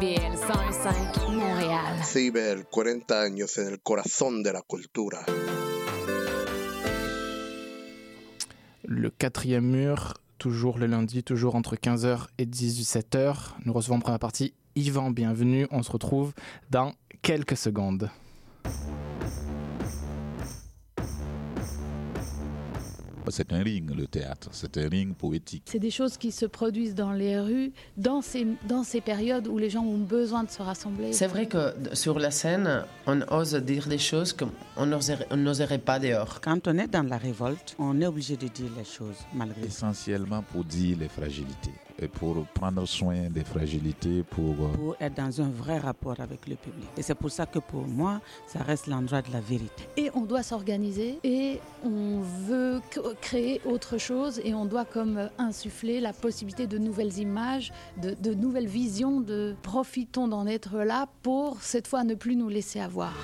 CIBL 101.5 Montréal. CIBL, 40 años en el corazón de la cultura. Le quatrième mur, toujours le lundi, toujours entre 15h et 17h. Nous recevons en première partie Yvan, bienvenue. On se retrouve dans quelques secondes. C'est un ring, le théâtre. C'est un ring poétique. C'est des choses qui se produisent dans les rues, dans ces, dans ces périodes où les gens ont besoin de se rassembler. C'est vrai que sur la scène, on ose dire des choses qu'on n'oserait pas dehors. Quand on est dans la révolte, on est obligé de dire les choses, malgré Essentiellement pour dire les fragilités et pour prendre soin des fragilités, pour... Pour être dans un vrai rapport avec le public. Et c'est pour ça que pour moi, ça reste l'endroit de la vérité. Et on doit s'organiser et on veut créer autre chose et on doit comme insuffler la possibilité de nouvelles images, de, de nouvelles visions, de profitons d'en être là pour cette fois ne plus nous laisser avoir.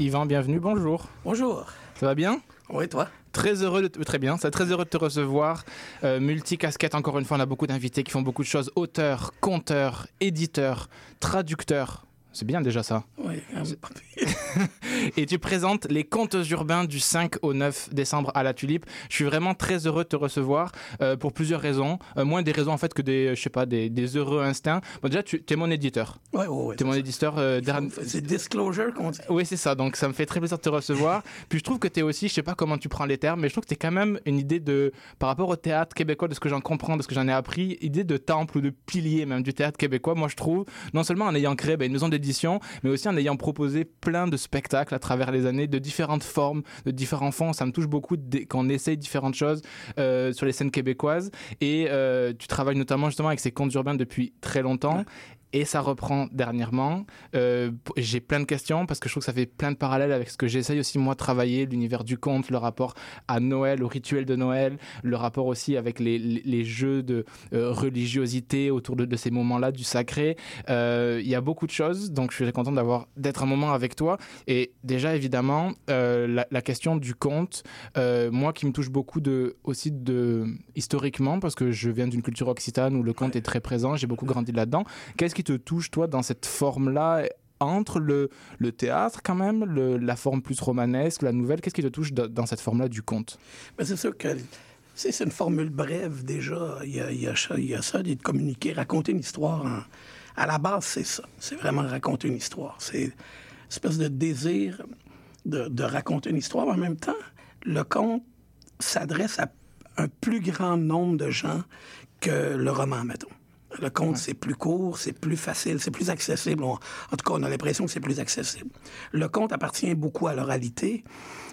Yvan, bienvenue, bonjour. Bonjour. Ça va bien? Oui, toi? Très heureux, de, très bien, c'est très heureux de te recevoir. Euh, multicasquette, encore une fois, on a beaucoup d'invités qui font beaucoup de choses. Auteurs, conteurs, éditeurs, traducteurs. C'est bien déjà ça. Oui, Et tu présentes les contes urbains du 5 au 9 décembre à la Tulipe. Je suis vraiment très heureux de te recevoir euh, pour plusieurs raisons. Euh, moins des raisons en fait que des, je sais pas, des, des heureux instincts. Bon, déjà, tu es mon éditeur. Oui, oui, oui. Tu es mon éditeur. Euh, c'est disclosure qu'on dit. Oui, c'est ça. Donc ça me fait très plaisir de te recevoir. Puis je trouve que tu es aussi, je sais pas comment tu prends les termes, mais je trouve que tu es quand même une idée de, par rapport au théâtre québécois, de ce que j'en comprends, de ce que j'en ai appris, idée de temple ou de pilier même du théâtre québécois. Moi, je trouve, non seulement en ayant créé ben, une maison mais aussi en ayant proposé plein de spectacles à travers les années, de différentes formes, de différents fonds. Ça me touche beaucoup qu'on essaye différentes choses euh, sur les scènes québécoises. Et euh, tu travailles notamment justement avec ces contes urbains depuis très longtemps. Et ça reprend dernièrement. Euh, j'ai plein de questions parce que je trouve que ça fait plein de parallèles avec ce que j'essaye aussi moi de travailler, l'univers du conte, le rapport à Noël, au rituel de Noël, le rapport aussi avec les, les jeux de euh, religiosité autour de, de ces moments-là, du sacré. Euh, il y a beaucoup de choses, donc je suis content d'avoir d'être un moment avec toi. Et déjà évidemment la, la, question du conte, moi qui me touche beaucoup de aussi de historiquement parce que je viens d'une culture occitane où le conte est très présent, j'ai beaucoup grandi là-dedans. Qu'est-ce qui te touche, toi, dans cette forme-là entre le, le théâtre, quand même, le, la forme plus romanesque, la nouvelle Qu'est-ce qui te touche dans cette forme-là du conte? Ben C'est sûr que c'est une formule brève, déjà. Il y a, il y y a ça, de communiquer, raconter une histoire. À la base, c'est ça. C'est vraiment raconter une histoire. C'est une espèce de désir de, de raconter une histoire. En même temps, le conte s'adresse à un plus grand nombre de gens que le roman, mettons. Le conte, ouais. c'est plus court, c'est plus facile, c'est plus accessible. On, en tout cas, on a l'impression que c'est plus accessible. Le conte appartient beaucoup à l'oralité.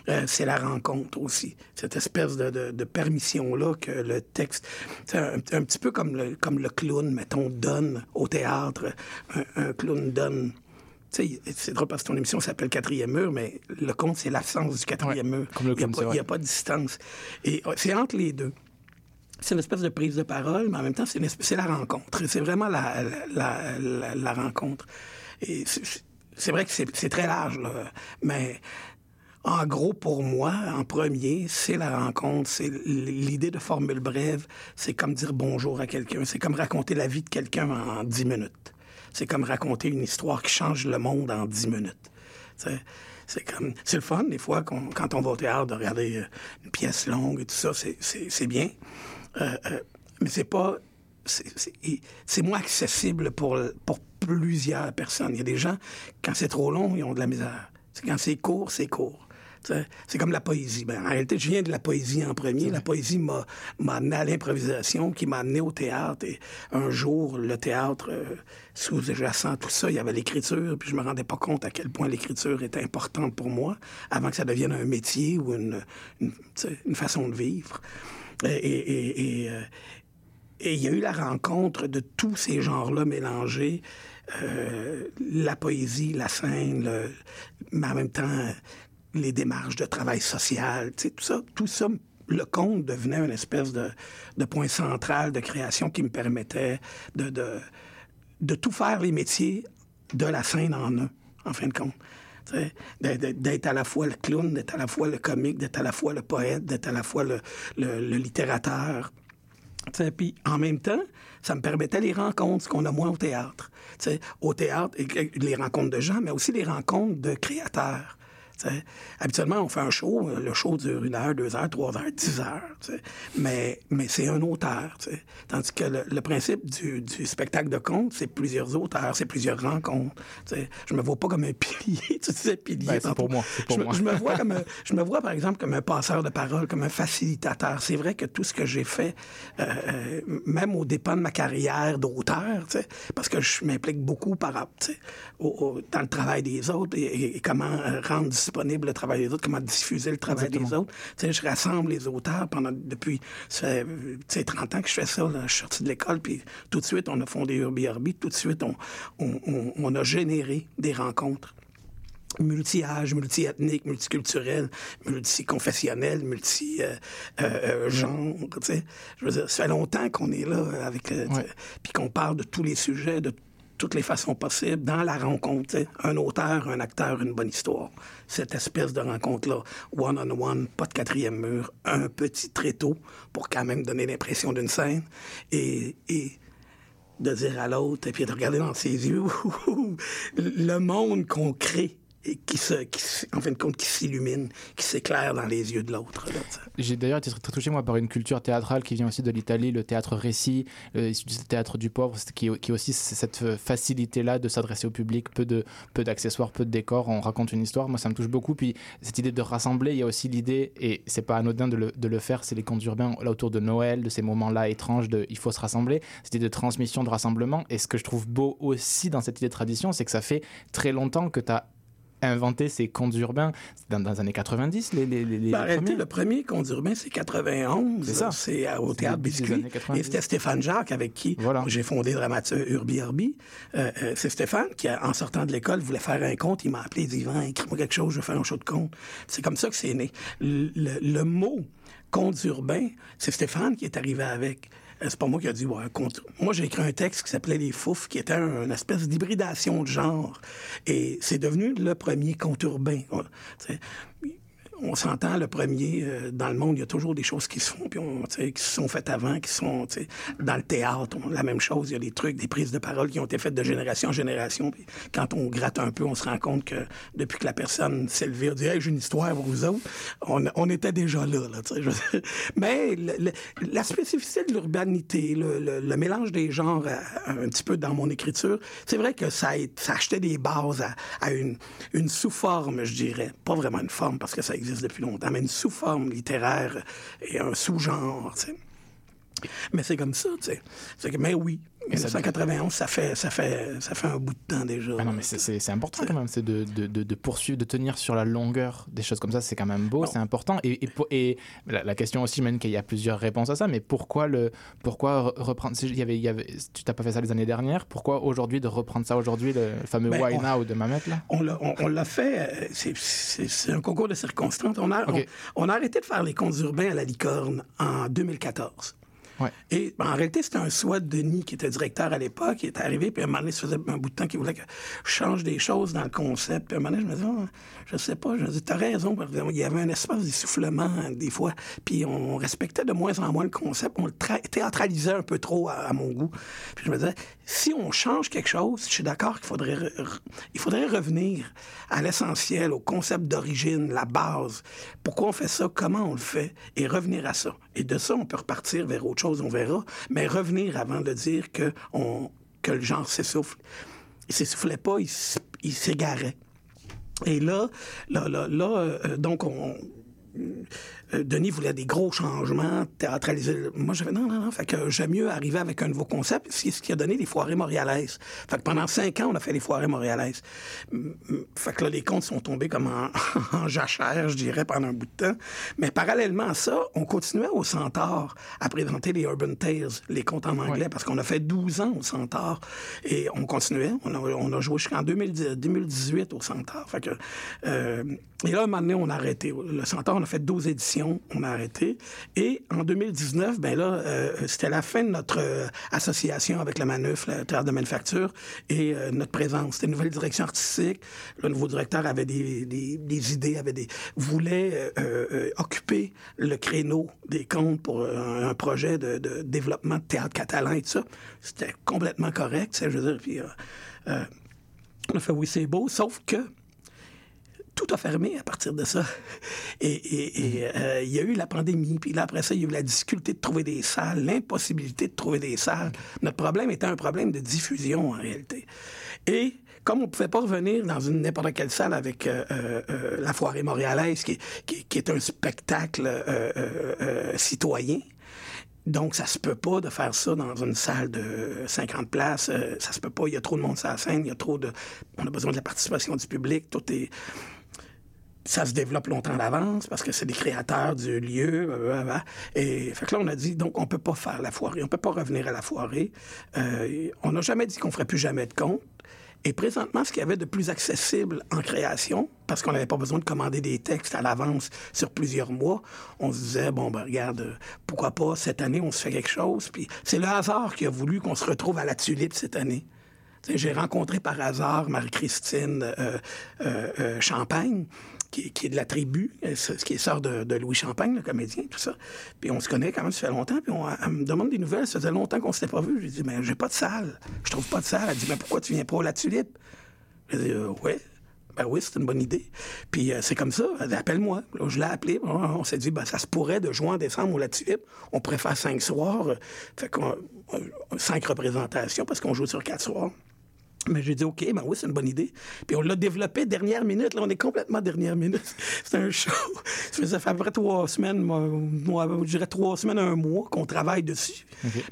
Euh, c'est la rencontre aussi. Cette espèce de, de, de permission-là que le texte... C'est un, un, petit peu comme le, comme le clown, mettons, donne au théâtre. Un, un clown donne... C'est drôle parce que ton émission s'appelle Quatrième mur, mais le conte, c'est l'absence du quatrième ouais, mur. Il n'y a, a, pas de distance. Et c'est entre les deux c'est une espèce de prise de parole, mais en même temps, c'est la rencontre. C'est vraiment la, la, rencontre. Et c'est vrai que c'est très large, mais en gros, pour moi, en premier, c'est la rencontre, c'est l'idée de formule brève, c'est comme dire bonjour à quelqu'un, c'est comme raconter la vie de quelqu'un en dix minutes. C'est comme raconter une histoire qui change le monde en dix minutes. C'est comme c'est le fun des fois quand on va au théâtre de regarder une pièce longue et tout ça, c'est bien. Euh, euh, mais c'est pas c'est moins accessible pour pour plusieurs personnes. Il y a des gens quand c'est trop long, ils ont de la misère. Quand c'est court, c'est court. C'est comme la poésie. Ben, en réalité, je viens de la poésie en premier. La poésie m'a amené à l'improvisation, qui m'a amené au théâtre. Et un jour, le théâtre, euh, sous-jacent tout ça, il y avait l'écriture, puis je me rendais pas compte à quel point l'écriture était importante pour moi, avant que ça devienne un métier ou une, une, une façon de vivre. Et, et, il y a eu la rencontre de tous ces genres-là mélangés. Euh, la poésie, la scène, mais en même temps les démarches de travail social, tout ça, tout ça, le conte devenait une espèce de, point central de création qui me permettait de, de, de tout faire les métiers de la scène en un, en fin de compte. D'être- à la fois le clown, d'être à la fois le comique, d'être à la fois le poète, d'être à la fois le, littérateur. Puis en même temps, ça me permettait les rencontres, qu'on a moins au théâtre. Au théâtre, les rencontres de gens, mais aussi les rencontres de créateurs. Tu sais, Habituellement, on fait un show, le show dure une heure, deux heures, trois heures, dix heures. sais. Mais, mais c'est un auteur. tu sais. Tandis que le, le principe du, du spectacle de conte, c'est plusieurs auteurs, c'est plusieurs rencontres. tu sais. Je me vois pas comme un pilier, tu disais pilier. Ben, c'est pour moi, pour je, me- moi. je me vois comme un- je me vois par exemple comme un passeur de parole, comme un facilitateur. C'est vrai que tout ce que j'ai fait, euh, euh, même au dépend de ma carrière d'auteur, sais, parce que je m'implique beaucoup par sais, au- au- dans le travail des autres et, et- et comment euh, rendre disponible le travail des autres, comment diffuser le travail des autres. Tu sais, je rassemble les auteurs pendant depuis ça fait, euh, tu sais, 30 ans que je fais ça. là. Je suis sorti de l'école, puis tout de suite, on a fondé Urbi Orbi. Tout de suite, on, on- on- on a généré des rencontres multi-âge, multi-ethnique, multiculturel, multi-confessionnel, multi-genre, tu sais. Je veux dire, ça fait longtemps qu'on est là avec, euh, tu Ouais. puis qu'on parle de tous les sujets, de toutes les façons possibles, dans la rencontre. Un auteur, un acteur, une bonne histoire. Cette espèce de rencontre-là, one-on-one, pas de quatrième mur, un petit tréteau pour quand même donner l'impression d'une scène, et... de dire à l'autre, et puis de regarder dans ses yeux le monde qu'on crée qui en fin de compte, qui s'illumine, qui s'éclaire dans les yeux de l'autre. J'ai d'ailleurs été très, touché moi par une culture théâtrale qui vient aussi de l'Italie, le théâtre récit, euh, issu du théâtre du pauvre, qui, qui aussi cette facilité-là de s'adresser au public, peu de peu d'accessoires, peu de décors, on raconte une histoire. Moi, ça me touche beaucoup. Puis cette idée de rassembler, il y a aussi l'idée, et c'est pas anodin de le, de le faire, c'est les contes urbains là autour de Noël, de ces moments-là étranges de il faut se rassembler, cette idée de transmission, de rassemblement. Et ce que je trouve beau aussi dans cette idée de tradition, c'est que ça fait très longtemps que tu as inventé ces contes urbains dans, dans les années 90 les, les, premiers le premier conte urbain, c'est 91. C'est ça. C'est euh, au Théâtre Biscuit. années 90. Et c'était Stéphane Jacques avec qui Voilà. j'ai fondé Dramaturge Urbi Orbi. Euh, euh, c'est Stéphane qui, en sortant de l'école, voulait faire un conte. Il m'a appelé, il dit écris-moi quelque chose, je vais faire un show de conte. C'est comme ça que c'est né. Le, le- le mot conte urbain, c'est Stéphane qui est arrivé avec. Euh, C'est pas moi qui a dit. Moi, j'ai écrit un texte qui s'appelait Les Fouf, qui était un- une espèce d'hybridation de genre. Et c'est devenu le premier conte urbain. Ouais, tu sais. On s'entend, le premier, euh, dans le monde, il y a toujours des choses qui se font, puis on, qui se sont faites avant, qui sont, dans le théâtre, on- la même chose, il y a des trucs, des prises de parole qui ont été faites de génération en génération, puis quand on gratte un peu, on se rend compte que depuis que la personne s'est levée, a dit « Hey, j'ai une histoire pour vous autres », on, on était déjà là. Mais la spécificité de l'urbanité, le, mélange des genres euh, un petit peu dans mon écriture, c'est vrai que ça, achetait des bases à, à une, une sous-forme, je dirais. Pas vraiment une forme, parce que ça existe depuis longtemps, mais une sous-forme littéraire et un sous-genre. Mais c'est comme ça, tu sais. Mais oui, 1991, ça fait, ça, fait, ça fait un bout de temps déjà. Ah non, mais c'est- important quand même, c'est de, de, de, de poursuivre, de tenir sur la longueur des choses comme ça, c'est quand même beau, c'est important. Et, et, pour- et la, la question aussi, même qu'il y a plusieurs réponses à ça, mais pourquoi, le, pourquoi re- reprendre il y avait, il y avait, Tu t'as pas fait ça les années dernières, pourquoi aujourd'hui de reprendre ça aujourd'hui, le fameux Ben, Why on- Now de Mamet là? On l'a, fait, c'est, un concours de circonstances. On a, on a arrêté de faire les contes urbains à la licorne en 2014. Et ben, en réalité, c'était un souhait de Denis, qui était directeur à l'époque, qui est arrivé, puis à un moment donné, faisait un bout de temps qu'il voulait que je change des choses dans le concept. Puis à un moment je me disais, Ah, je sais pas, je me disais, t'as raison, parce qu'il y avait un espace d'essoufflement, hein, des fois, puis on respectait de moins en moins le concept, on le tra- théâtralisait un peu trop à, mon goût. Puis je me disais, si on change quelque chose, je suis d'accord qu'il faudrait, il faudrait revenir à l'essentiel, au concept d'origine, la base. Pourquoi on fait ça, comment on le fait, et revenir à ça. Et de ça, on peut repartir vers autre chose, on verra, mais revenir avant de dire que, que le genre s'essouffle. Il s'essoufflait pas, il s'égarait. Et là, là, là, là, euh, donc, on, euh, Denis voulait des gros changements, théâtraliser. Moi, j'avais non, non, non. Fait que j'aime mieux arriver avec un nouveau concept. C'est ce qui a donné les foirées montréalaises. Fait que pendant cinq ans, on a fait les foirées montréalaises. Fait que là, les comptes sont tombés comme en, en jachère, je dirais, pendant un bout de temps. Mais parallèlement à ça, on continuait au Centaure à présenter les Urban Tales, les contes en anglais, parce qu'on a fait 12 ans au Centaure. Et on continuait. On a, on a joué jusqu'en 2010 2018 au Centaure. Fait que, euh, et là, un moment donné, on a arrêté. Le Centaure, on a fait 12 éditions, on a arrêté. Et en 2019, ben là, euh, c'était la fin de notre euh, association avec la Manuf, le théâtre de manufacture, et euh, notre présence. C'était une nouvelle direction artistique. Le nouveau directeur avait des, idées, avait des voulait occuper le créneau des comptes pour un, projet de, développement de théâtre catalan et tout ça. C'était complètement correct, je veux dire. Puis, on a fait oui, c'est beau, sauf que tout a fermé à partir de ça. Et, et- et, euh, il y a eu la pandémie, puis là, après ça, il y a eu la difficulté de trouver des salles, l'impossibilité de trouver des salles. Notre problème était un problème de diffusion, en réalité. Et comme on ne pouvait pas revenir dans une n'importe quelle salle avec euh, euh, euh, la Foirée montréalaise, qui, est- qui, qui est un spectacle euh, euh, euh, citoyen, donc, ça se peut pas de faire ça dans une salle de 50 places. Euh, ça se peut pas. Il y a trop de monde sur la scène. Il y a trop de. On a besoin de la participation du public. Tout est. Ça se développe longtemps à l'avance parce que c'est des créateurs du lieu. blablabla. Et fait que là, on a dit, donc, on peut pas faire la foirée. On peut pas revenir à la foirée. Euh, on n'a jamais dit qu'on ferait plus jamais de compte. Et présentement, ce qu'il y avait de plus accessible en création, parce qu'on n'avait pas besoin de commander des textes à l'avance sur plusieurs mois, on se disait, bon, ben regarde, euh, pourquoi pas, cette année, on se fait quelque chose. Puis c'est le hasard qui a voulu qu'on se retrouve à la Tulipe cette année. J'ai rencontré par hasard Marie-Christine euh, euh, euh, Champagne, qui, est de la tribu, qui est sœur de, Louis Champagne, le comédien, tout ça. Puis on se connaît quand même, ça fait longtemps. Puis on, elle me demande des nouvelles, ça faisait longtemps qu'on s'était pas vus. J'ai dit, mais j'ai pas de salle. Je trouve pas de salle. Elle dit, mais pourquoi tu viens pas à la Tulipe? J'ai dit, euh, ouais. Ben oui, c'est une bonne idée. Puis c'est comme ça. Elle appelle-moi. Je l'ai appelé. On, s'est dit, ben, ça se pourrait de juin en décembre au La Tulipe. On pourrait faire cinq soirs. fait qu'on, cinq représentations parce qu'on joue sur quatre soirs. Mais j'ai dit, OK, ben oui, c'est une bonne idée. Puis on l'a développé dernière minute. Là, on est complètement dernière minute. C'est un show. Ça faisait à peu près trois semaines, moi, moi, je dirais trois semaines, un mois qu'on travaille dessus.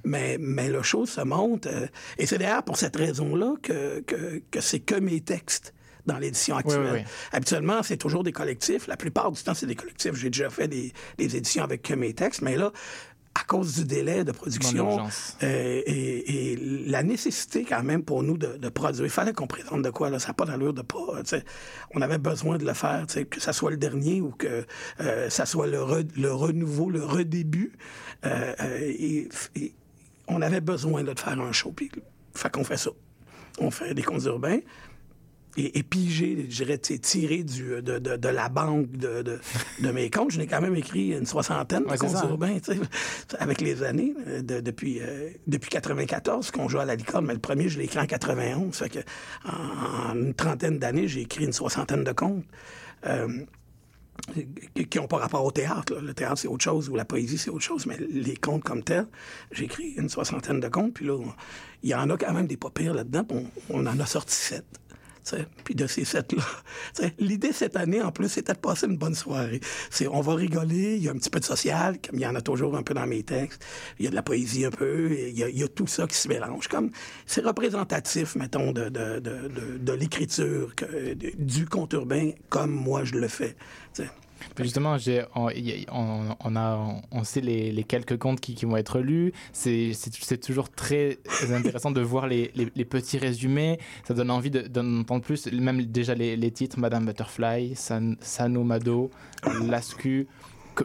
Mais, mais le show se monte. euh, et c'est d'ailleurs pour cette raison-là que, que, que c'est que mes textes dans l'édition actuelle. oui, oui. Habituellement, c'est toujours des collectifs. La plupart du temps, c'est des collectifs. J'ai déjà fait des, des éditions avec que mes textes. Mais là, à cause du délai de production euh, et, et la nécessité quand même pour nous de, de produire. Il fallait qu'on présente de quoi, là. Ça n'a pas d'allure de pas. sais. On avait besoin de le faire, que ça soit le dernier ou que euh, ça soit le, re- le renouveau, le redébut. Euh, euh, et, et on avait besoin là, de faire un show. Puis, fait qu'on fait ça. On fait des contes urbains et, et pigé, je dirais, tiré du, de, de, de la banque de, de, de mes comptes. Je n'ai quand même écrit une soixantaine de ça. urbains, avec les années, euh, de- depuis, euh, depuis 94 qu'on joue à la licorne, mais le premier, je l'ai écrit en 91. Fait que en, en une trentaine d'années, j'ai écrit une soixantaine de contes. Euh, qui- n'ont pas rapport au théâtre. là. Le théâtre, c'est autre chose, ou la poésie, c'est autre chose, mais les contes comme tels, j'ai écrit une soixantaine de contes, puis là, il y en a quand même des pas pires là-dedans, puis on, on en a sorti sept. Puis de ces sept-là, l'idée cette année, en plus, c'était de passer une bonne soirée. C'est, on va rigoler, il y a un petit peu de social, comme il y en a toujours un peu dans mes textes. Il y a de la poésie un peu, il y a, tout ça qui se mélange. Comme, c'est représentatif, mettons, de, de, de, de, l'écriture, du conte urbain, comme moi je le fais. Justement, on, on, sait les, quelques contes qui, vont être lus. C'est, toujours très intéressant de voir les, les, petits résumés. Ça donne envie de- d'en entendre plus. Même déjà les, titres Madame Butterfly, San, Sano Mado, Lascu.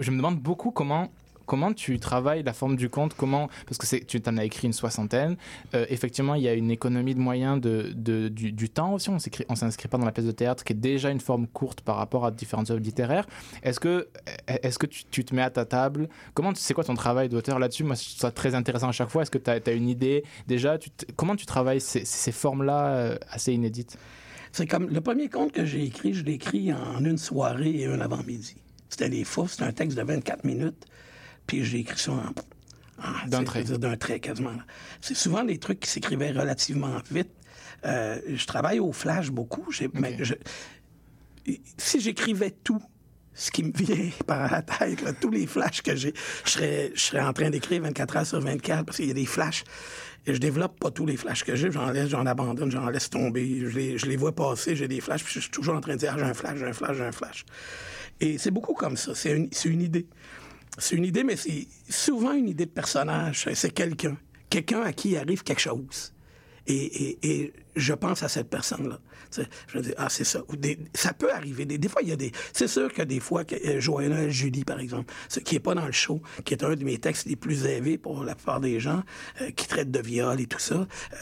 Je me demande beaucoup comment. Comment tu travailles la forme du conte Comment parce que c'est, tu en as écrit une soixantaine. Euh, effectivement, il y a une économie de moyens de, du, temps aussi. On on s'inscrit pas dans la pièce de théâtre qui est déjà une forme courte par rapport à différentes œuvres littéraires. Est-ce que, est-ce que tu, te mets à ta table? Comment c'est quoi ton travail d'auteur là-dessus? Moi, je ça très intéressant à chaque fois. Est-ce que tu as, une idée? Déjà Comment tu travailles ces, formes-là euh, assez inédites? C'est comme le premier conte que j'ai écrit, je l'ai écrit en une soirée et un avant-midi. C'était Les Fous, c'était un texte de 24 minutes, puis j'ai écrit ça en. D'un trait. D'un trait, quasiment. C'est souvent des trucs qui s'écrivaient relativement vite. Euh, je travaille au flash beaucoup. mais je- si j'écrivais tout, ce qui me vient par la tête, là, tous les flashs que j'ai, je serais, je serais en train d'écrire 24 heures sur 24 parce qu'il y a des flashs. Et je développe pas tous les flashs que j'ai. J'en laisse, j'en abandonne, j'en laisse tomber. Je les, je les vois passer, j'ai des flashs, puis je suis toujours en train de dire, ah, j'ai un flash, j'ai un flash, j'ai un flash. Et c'est beaucoup comme ça. C'est une, c'est une idée. C'est une idée, mais c'est souvent une idée de personnage. C'est quelqu'un. Quelqu'un à qui arrive quelque chose. Et, je pense à cette personne-là. Je me dis, ah, c'est ça. Ça peut arriver. Des, fois, il y a des. C'est sûr que des fois, que, euh, Noël Julie, par exemple, qui est pas dans le show, qui est un de mes textes les plus élevés pour la plupart des gens, euh, qui traite de viol et tout ça,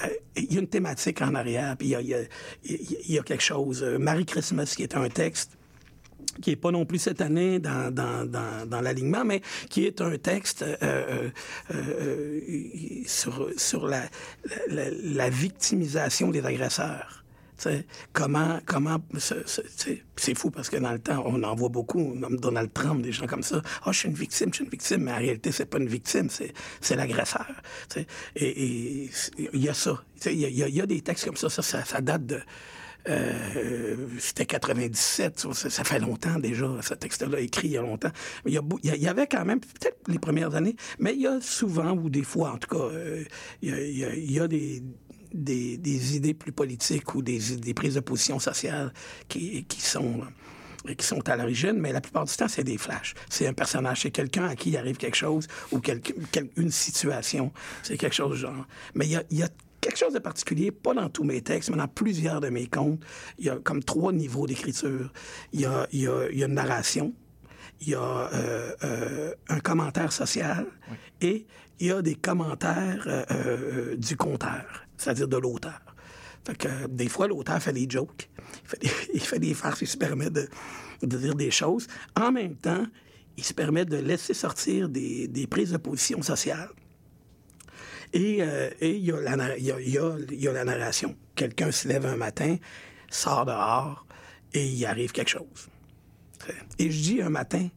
euh, il y a une thématique en arrière, puis il y a, y a quelque chose. Euh, Marie Christmas, qui est un texte qui est pas non plus cette année dans, dans, dans, l'alignement, mais qui est un texte euh, euh, euh, sur, sur la, la, victimisation des agresseurs. Tu sais, comment, comment, c'est fou parce que dans le temps, on en voit beaucoup, comme Donald Trump, des gens comme ça. Ah, je suis une victime, je suis une victime, mais en réalité, c'est pas une victime, c'est, l'agresseur. Et il y a ça. Il y y y a des textes comme ça, ça, ça, ça date de. Euh, c'était 97, ça, fait longtemps déjà, ce texte-là écrit il y a longtemps. Il y, il y avait quand même, peut-être les premières années, mais il y a souvent, ou des fois en tout cas, euh, il y a, des, idées plus politiques ou des, prises de position sociales qui, sont euh, qui sont à l'origine, mais la plupart du temps, c'est des flashs. C'est un personnage, c'est quelqu'un à qui il arrive quelque chose ou une situation. C'est quelque chose du genre. Mais il y a quelque chose de particulier, pas dans tous mes textes, mais dans plusieurs de mes contes. Il y a comme trois niveaux d'écriture. Il y a, il y a- il y a une narration, il y a euh, euh, un commentaire social et il y a des commentaires euh, du conteur, c'est-à-dire de l'auteur. Fait que des fois, l'auteur fait des jokes, il fait des, il fait des farces, il se permet de, de dire des choses. En même temps, il se permet de laisser sortir des, des prises de position sociales. Et euh, il il y a la narration. Quelqu'un se lève un matin, sort dehors et il arrive quelque chose. Et je dis un matin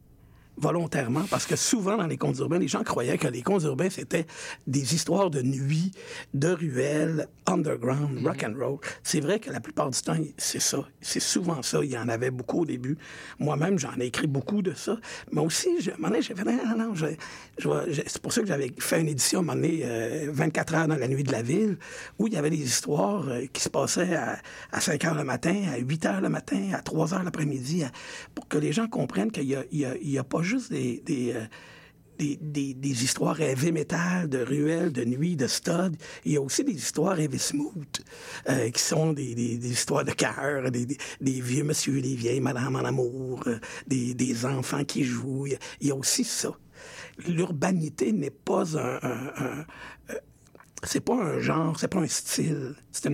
volontairement parce que souvent dans les contes urbains, les gens croyaient que les contes urbains c'était des histoires de nuit, de ruelles, underground, rock and roll. C'est vrai que la plupart du temps c'est ça, c'est souvent ça. Il y en avait beaucoup au début. Moi-même j'en ai écrit beaucoup de ça, mais aussi je, à un moment donné, j'ai fait non non, non je, c'est pour ça que j'avais fait une édition à un moment donné, euh, 24 heures dans la nuit de la ville où il y avait des histoires euh, qui se passaient à, à 5 heures le matin, à 8 heures le matin, à 3 heures l'après-midi, pour que les gens comprennent qu'il y a, il y a- il y a pas juste des, des, euh, des, des- des histoires heavy metal, de ruelles, de nuit, de studs. Il y a aussi des histoires heavy smooth, euh, qui sont des, des- histoires de cœur, des, vieux monsieur, des vieilles madame en amour, euh, des, enfants qui jouent. Il y a, aussi ça. L'urbanité n'est pas un... un- un- euh, c'est pas un genre, c'est pas un style, c'est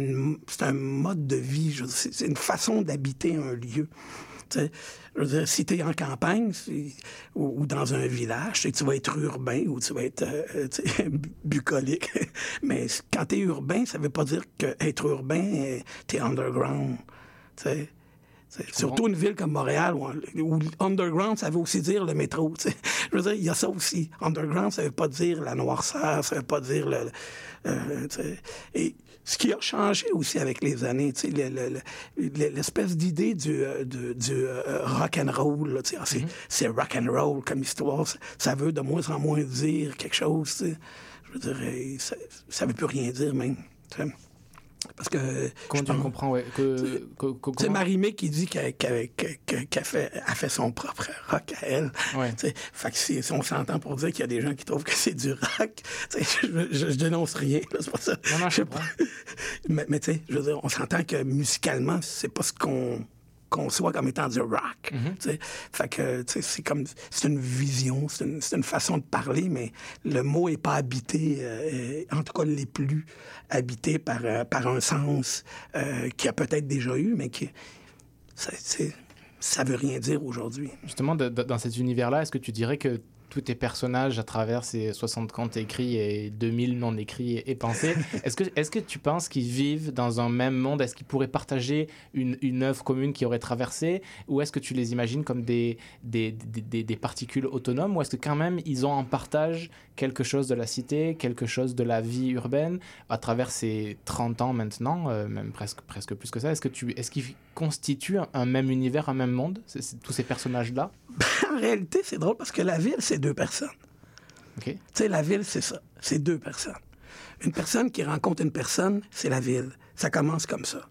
un mode de vie, c'est une façon d'habiter un lieu. Je veux dire, si tu es en campagne ou, ou dans un village, tu vas être urbain ou tu vas être euh, bu- bucolique. Mais quand tu es urbain, ça veut pas dire qu'être urbain, tu es underground. Surtout une ville comme Montréal où, où underground, ça veut aussi dire le métro. Je veux dire, il y a ça aussi. Underground, ça veut pas dire la noirceur, ça veut pas dire le. euh. Et ce qui a changé aussi avec les années, tu sais, le- le- le- le- l'espèce d'idée du, euh, du, du euh, rock and roll, là, tu sais, ah, c'est, c'est rock and roll comme histoire, ça, veut de moins en moins dire quelque chose. tu sais. Je veux dire, euh, ça, ça veut plus rien dire même. tu sais. Parce que. Comment je comprends, ouais. C'est Marie-Mé qui dit qu'elle fait, a fait son propre rock à elle. Ouais. Fait que si, on s'entend pour dire qu'il y a des gens qui trouvent que c'est du rock, je, je, je dénonce rien, c'est pas ça. Non, non, je sais pas. Mais, mais tu sais, je veux dire, on s'entend que musicalement, c'est pas ce qu'on conçoit comme étant du rock. Sais. Fait que c'est comme c'est une vision, c'est une, une façon de parler, mais le mot est pas habité, euh, en tout cas les plus habité par, euh, par un sens euh, qu'il y a peut-être déjà eu, mais qui ça, ça veut rien dire aujourd'hui. Justement, de- de- dans cet univers-là, est-ce que tu dirais que tous tes personnages, à travers ces 60 contes écrits et 2000 non écrits et, pensés, est-ce que, est que tu penses qu'ils vivent dans un même monde? Est-ce qu'ils pourraient partager une, une œuvre commune qui aurait traversé? Ou est-ce que tu les imagines comme des, des, des, des- des particules autonomes? Ou est-ce que quand même ils ont en partage quelque chose de la cité, quelque chose de la vie urbaine à travers ces 30 ans maintenant, euh, même presque, presque plus que ça Est-ce que tu, est-ce qu'ils constituent un, même univers, un même monde, tous ces personnages-là? En réalité, c'est drôle parce que la ville, c'est deux personnes. Ok. Tu sais, la ville, c'est ça. C'est deux personnes. Une personne qui rencontre une personne, c'est la ville. Ça commence comme ça.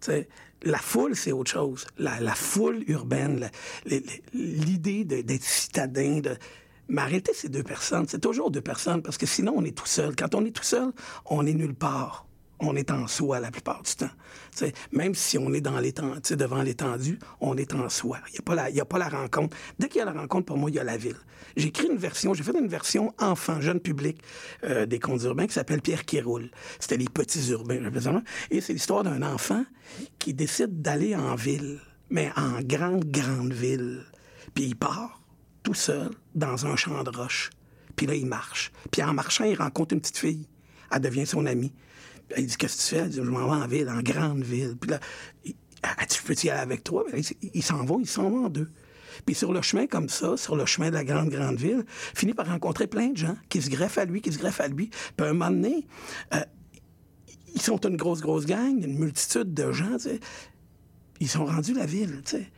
Tu sais, la foule, c'est autre chose. La, la foule urbaine, l'idée d'être citadin, de... Mais en c'est deux personnes. C'est toujours deux personnes parce que sinon, on est tout seul. Quand on est tout seul, on est nulle part. on est en soi la plupart du temps. Même si on est dans l'étendue, devant l'étendue, on est en soi. Il n'y a, a pas la rencontre. Dès qu'il y a la rencontre, pour moi, il y a la ville. J'ai écrit une version, j'ai fait une version enfant, jeune public euh, des contes urbains qui s'appelle Pierre qui roule. C'était les petits urbains. Et c'est l'histoire d'un enfant qui décide d'aller en ville, mais en grande, grande ville. Puis il part tout seul dans un champ de roche. Puis là, il marche. Puis en marchant, il rencontre une petite fille. Elle devient son amie. Il dit Qu'est-ce que tu fais? Elle dit Je m'en vais en ville, en grande ville. Puis là, il, peux y aller avec toi? Ils s'en vont, ils s'en vont en deux. Puis sur le chemin comme ça, sur le chemin de la grande, grande ville, finit par rencontrer plein de gens qui se greffent à lui, qui se greffent à lui. Puis à un moment donné, euh, ils sont une grosse, grosse gang, une multitude de gens. Ils sont rendus la ville, tu sais.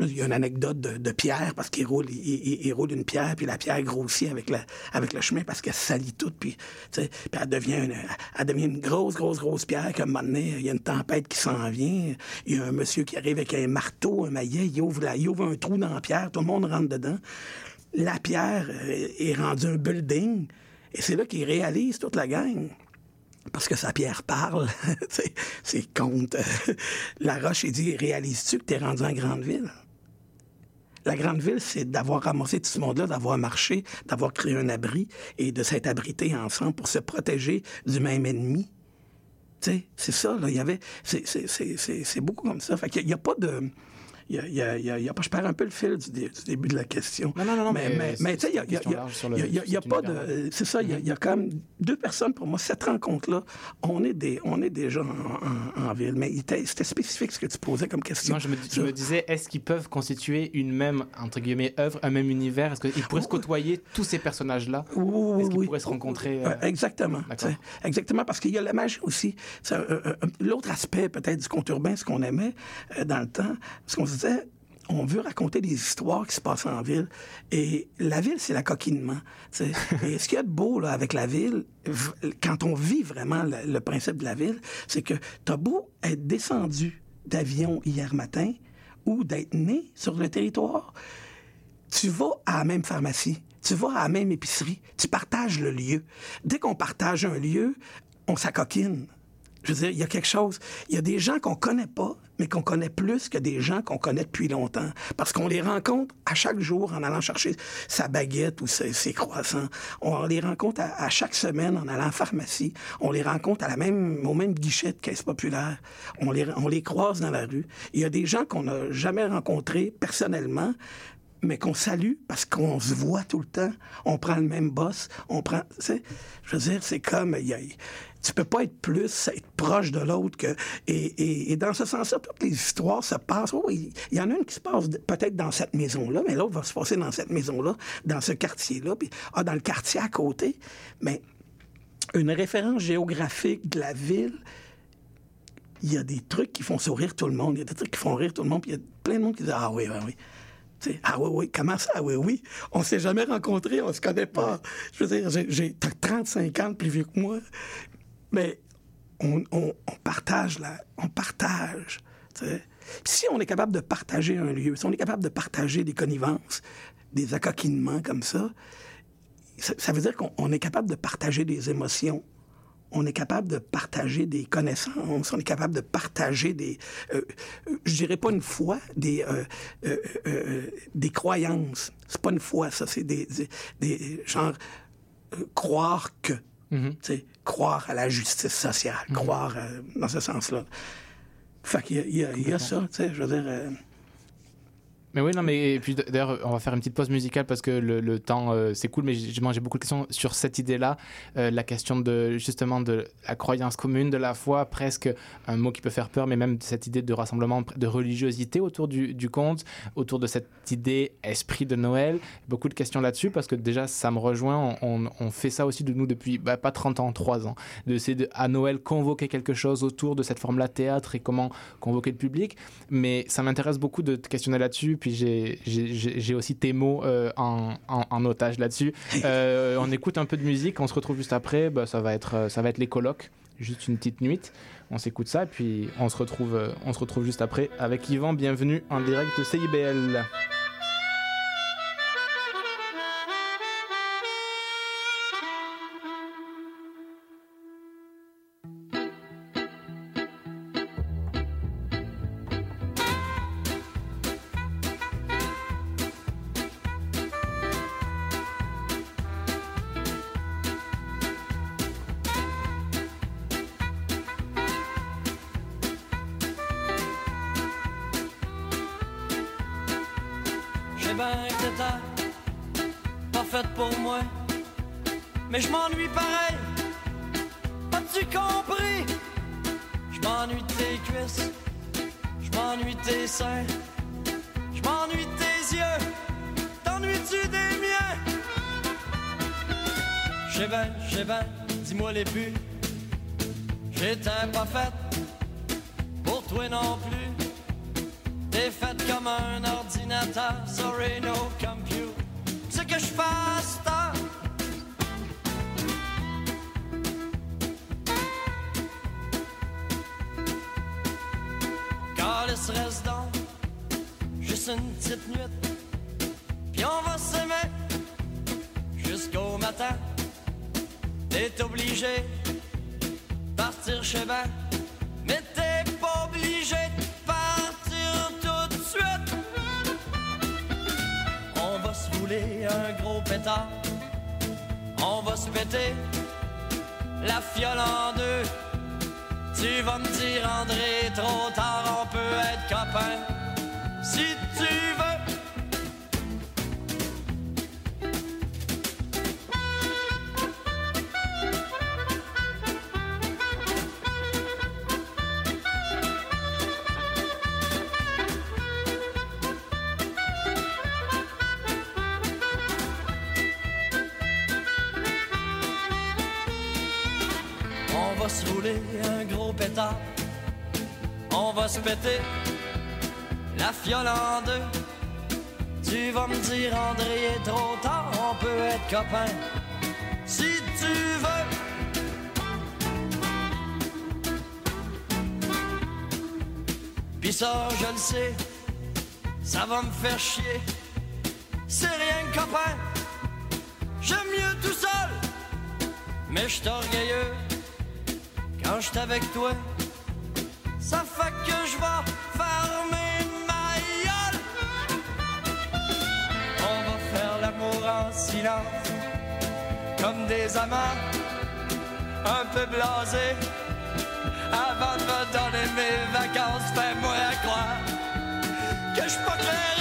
Il y a une anecdote de, Pierre, parce qu'il roule, il, roule une pierre, puis la pierre grossit avec, le chemin parce qu'elle salit toute, puis, elle devient, une, grosse, grosse, grosse pierre, qu'à un donné, il y a une tempête qui s'en vient, il y a un monsieur qui arrive avec un marteau, un maillet, il ouvre, il ouvre un trou dans la pierre, tout le monde rentre dedans. La pierre euh, est rendue un building, et c'est là qu'il réalise toute la gang parce que sa pierre parle. C'est- compte. La roche, il dit Réalises-tu que tu es rendu en grande ville La grande ville, c'est d'avoir ramassé tout ce monde-là, d'avoir marché, d'avoir créé un abri et de s'être abrité ensemble pour se protéger du même ennemi. Tu sais, c'est ça, là. Il y avait. c'est- beaucoup comme ça. Fait qu'il n'y a, pas de. Il y a, il y a- il y a- il y a pas, je perds un peu le fil du, dé- du début de la question. Non, non, non, mais, mais tu sais, il y a, pas de. C'est ça, il y, a, il y a quand même deux personnes pour moi. Cette rencontre-là, on est des, on est déjà en, en- en ville. Mais c'était spécifique ce que tu posais comme question. Non, je me, je me disais, est-ce qu'ils peuvent constituer une même, entre guillemets, œuvre, un même univers Est-ce qu'ils pourraient se côtoyer tous ces personnages-là Oui, oui, Est-ce qu'ils oui. pourraient se rencontrer euh, Euh, exactement. Exactement, parce qu'il y a la magie aussi. Euh, euh, L'autre aspect peut-être du conte urbain, ce qu'on aimait euh, dans le temps, ce qu'on disait, on veut raconter des histoires qui se passent en ville. Et la ville, c'est l'accoquinement. tu sais. Et ce qu'il y a de beau là, avec la ville, quand on vit vraiment le, le principe de la ville, c'est que t'as beau être descendu d'avion hier matin ou d'être né sur le territoire, tu vas à la même pharmacie, tu vas à la même épicerie, tu partages le lieu. Dès qu'on partage un lieu, on s'acoquine. Je veux dire, il y a quelque chose. Il y a des gens qu'on connaît pas, mais qu'on connaît plus que des gens qu'on connaît depuis longtemps. Parce qu'on les rencontre à chaque jour en allant chercher sa baguette ou ses, croissants. On les rencontre à, chaque semaine en allant en pharmacie. On les rencontre à la même, au même guichet de caisse populaire. On les, on les croise dans la rue. Il y a des gens qu'on n'a jamais rencontrés personnellement, mais qu'on salue parce qu'on se voit tout le temps. On prend le même boss. On prend. Je veux dire, c'est comme. y a- tu peux pas être plus, être proche de l'autre que. Et, et- et dans ce sens-là, toutes les histoires se passent. Oui, il y en a une qui se passe peut-être dans cette maison-là, mais l'autre va se passer dans cette maison-là, dans ce quartier-là, puis ah, dans le quartier à côté. Mais une référence géographique de la ville, il y a des trucs qui font sourire tout le monde. Il y a des trucs qui font rire tout le monde. Puis il y a plein de monde qui dit Ah oui, oui, oui. Tu sais, ah oui, oui, comment ça? Ah oui, oui? On s'est jamais rencontrés, on se connaît pas. Je veux dire, j'ai- j'ai t'as 35 ans de plus vieux que moi. Mais on, partage la, on partage. si on est capable de partager un lieu, si on est capable de partager des connivences, des accoquinements comme ça, ça, veut dire qu'on on est capable de partager des émotions. On est capable de partager des connaissances, on est capable de partager des, euh, euh, je dirais pas une foi, des, euh, des croyances. C'est pas une foi, ça, c'est des, des, genre croire que, Mhm. sais, croire à la justice sociale, croire euh, dans ce sens-là. Fait qu'il y a, il y a- il y a ça, tu sais, je veux dire. euh, Mais oui, non, mais puis d'ailleurs, on va faire une petite pause musicale parce que le, temps, euh, c'est cool, mais j'ai j'ai beaucoup de questions sur cette idée-là. Euh, la question de justement de la croyance commune, de la foi, presque un mot qui peut faire peur, mais même cette idée de rassemblement, de religiosité autour du, conte, autour de cette idée esprit de Noël. Beaucoup de questions là-dessus parce que déjà, ça me rejoint. On, fait ça aussi de nous depuis bah, pas 30 ans, 3 ans. De, à Noël convoquer quelque chose autour de cette forme-là théâtre et comment convoquer le public. Mais ça m'intéresse beaucoup de te questionner là-dessus. Puis j'ai- aussi tes mots euh, en, en- en otage là-dessus. Euh, on écoute un peu de musique, on se retrouve juste après. Bah, ça, va être, euh, ça va être les colloques, juste une petite nuit. On s'écoute ça, puis on se, retrouve, on se retrouve juste après avec Yvan. Bienvenue en direct de CIBL. M'ennuie tes seins, je m'ennuie tes yeux. T'ennuies-tu des miens? J'ai ben, j'ai ben, dis-moi les buts. J'étais pas faite pour toi non plus. T'es faite comme un ordinateur, sorry no compute. C'est que je fasse reste donc juste une petite nuit. Puis on va s'aimer jusqu'au matin. T'es obligé de partir chez ben, mais t'es pas obligé de partir tout de suite. On va se rouler un gros pétard, on va se péter la fiole en deux. Tu vas me dire André, trop tard, on peut être copains. La fiole en deux. Tu vas me dire, André, est trop tard, on peut être copains. Si tu veux. Pis ça, je le sais, ça va me faire chier. C'est rien copain, j'aime mieux tout seul. Mais je orgueilleux quand je avec toi. Comme des amants, un peu blasés. Avant de me donner mes vacances, fais-moi croire que je suis pas clairé.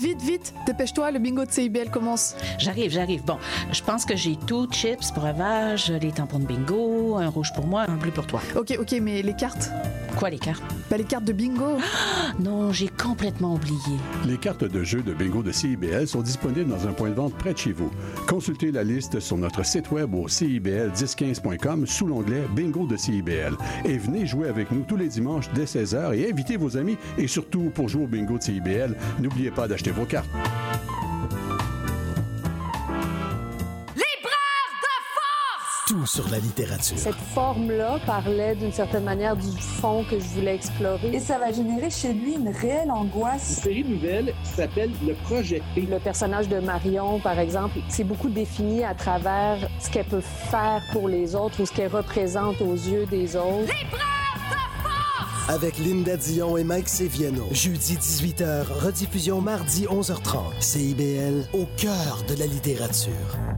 Vite, vite, vite, dépêche-toi, le bingo de CIBL commence. J'arrive, j'arrive. Bon, je pense que j'ai tout chips, breuvage, les tampons de bingo, un rouge pour moi, un bleu pour toi. Ok, ok, mais les cartes? Quoi, les cartes Bah, les cartes de bingo. Non, j'ai complètement oublié. Les cartes de jeu de bingo de CIBL sont disponibles dans un point de vente près de chez vous. Consultez la liste sur notre site web au cibl1015.com sous l'onglet Bingo de CIBL. Et venez jouer avec nous tous les dimanches dès 16h et invitez vos amis. Et surtout, pour jouer au bingo de CIBL, n'oubliez pas d'acheter vos cartes. Sur la littérature. Cette forme-là parlait d'une certaine manière du fond que je voulais explorer. Et ça va générer chez lui une réelle angoisse. Une série nouvelle qui s'appelle Le Projet P. Le personnage de Marion, par exemple, c'est beaucoup défini à travers ce qu'elle peut faire pour les autres ou ce qu'elle représente aux yeux des autres. Avec Linda Dion et Mike Seviano. Jeudi 18h, rediffusion mardi 11h30. CIBL, au cœur de la littérature.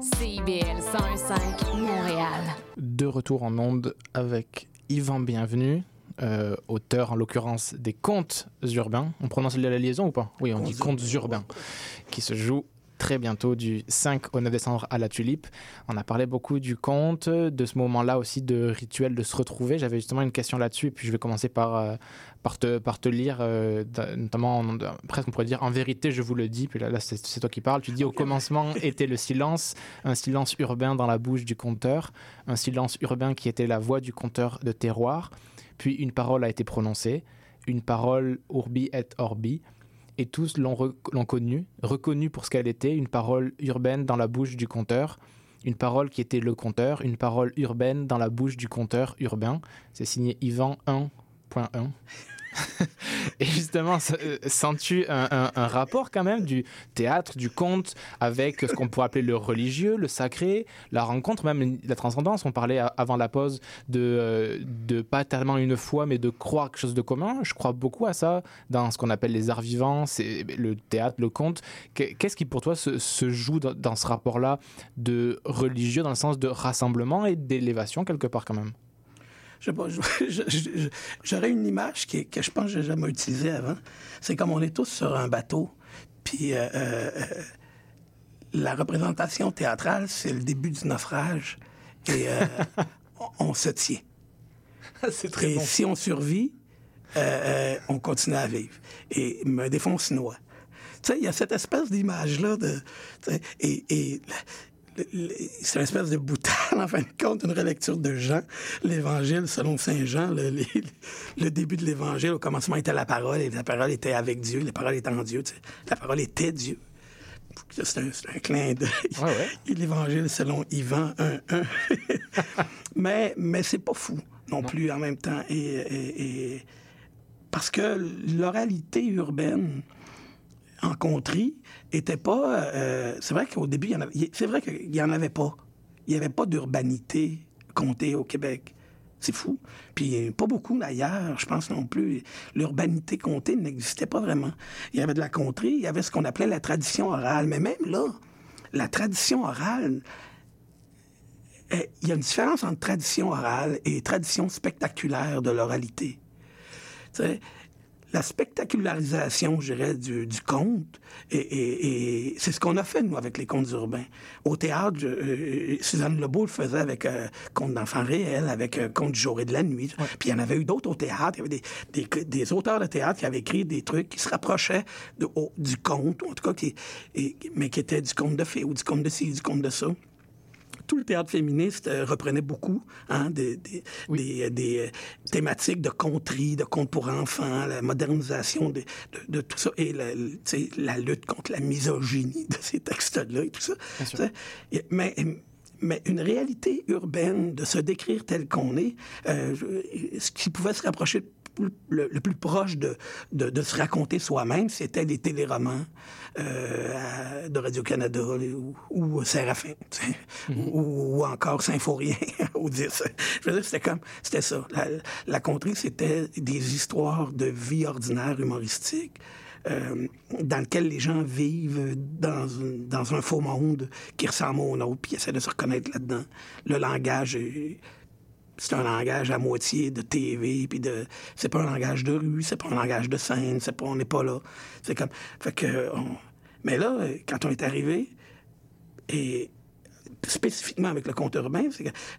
CIBL 101.5 Montréal. De retour en onde avec Yvan Bienvenu, euh, auteur en l'occurrence des contes urbains. On prononce la liaison ou pas? Oui, on dit contes urbains, qui se joue très bientôt, du 5 au 9 décembre à la Tulipe. On a parlé beaucoup du conte, de ce moment-là aussi de rituel de se retrouver. J'avais justement une question là-dessus, et puis je vais commencer par, euh, par, te, par te lire, euh, notamment, en- presque on pourrait dire, en vérité, je vous le dis, puis là, là, c'est toi qui parles. Tu dis, au commencement était le silence, un silence urbain dans la bouche du conteur, un silence urbain qui était la voix du conteur de terroir, puis une parole a été prononcée, une parole urbi et orbi, et tous l'ont re- l'ont connue, reconnue pour ce qu'elle était, une parole urbaine dans la bouche du conteur, une parole qui était le conteur, une parole urbaine dans la bouche du conteur urbain. C'est signé Yvan 1.1. Et justement, euh, sens-tu un, rapport quand même du théâtre, du conte, avec ce qu'on pourrait appeler le religieux, le sacré, la rencontre, même la transcendance? On parlait avant la pause de, euh, de pas tellement une foi, mais de croire quelque chose de commun. Je crois beaucoup à ça dans ce qu'on appelle les arts vivants, c'est le théâtre, le conte. Qu'est- Qu'est-ce qui pour toi se, joue dans ce rapport-là de religieux, dans le sens de rassemblement et d'élévation quelque part quand même? Je sais j'aurais une image qui, que je pense que j'ai jamais utilisée avant. C'est comme on est tous sur un bateau, puis euh, euh, euh, la représentation théâtrale, c'est le début du naufrage, et euh, on, se tient. c'est très et bon. si on survit, on continue à vivre. Et mais des fois, on se noie. Tu sais, il y a cette espèce d'image-là de. Et, c'est une espèce de boutade, en fin de compte, une relecture de Jean, l'Évangile selon Saint Jean. Le, les- le début de l'Évangile, au commencement était la parole, et la parole était avec Dieu, la parole était en Dieu. tu sais. La parole était Dieu. C'est un, clin d'œil. Et L'Évangile selon Yvan 1.1. mais mais c'est pas fou non, plus en même temps. Et, et- et- parce que l'oralité urbaine en contrie était pas. euh, c'est vrai qu'au début, c'est vrai qu'il y en avait pas. Il n'y avait pas d'urbanité comptée au Québec. C'est fou. Puis pas beaucoup d'ailleurs, je pense non plus. L'urbanité comptée n'existait pas vraiment. Il y avait de la contrée, il y avait ce qu'on appelait la tradition orale. Mais même là, la tradition orale, euh, il y a une différence entre tradition orale et tradition spectaculaire de l'oralité. La spectacularisation, je dirais, du, du conte, et, et- et c'est ce qu'on a fait, nous, avec les contes urbains. Au théâtre, je- euh, Suzanne Lebeau le faisait avec euh, Contes d'enfants réels, avec euh, Contes du jour et de la nuit. Puis il y en avait eu d'autres au théâtre. Il y avait des, des, des auteurs de théâtre qui avaient écrit des trucs qui se rapprochaient de- au- du conte, ou en tout cas, qui, et- mais qui étaient du conte de fées, ou du conte de ci, du conte de ça tout le théâtre féministe euh, reprenait beaucoup hein, des, des- des- des, euh, thématiques de conterie, de contes pour enfants, la modernisation de, de- de tout ça et la, lutte contre la misogynie de ces textes-là et tout ça. Et- Mais, mais une réalité urbaine de se décrire tel qu'on est, euh, ce qui pouvait se rapprocher plus- le, le plus proche de, de, de se raconter soi-même, c'était les téléromans euh, à- de Radio-Canada ou, ou Séraphin, sais, ou, ou encore Symphorien au 10. Je veux dire, c'était comme, c'était ça. La, la contrée, c'était des histoires de vie ordinaire humoristique. euh, dans lequel les gens vivent dans un faux monde qui ressemble au nôtre, puis essaient de se reconnaître là-dedans. Le langage est, c'est un langage à moitié de TV, puis de. C'est pas un langage de rue, c'est pas un langage de scène, c'est pas. On n'est pas là. C'est comme. Fait que. Mais là, quand on est arrivé, et spécifiquement avec le conte urbain,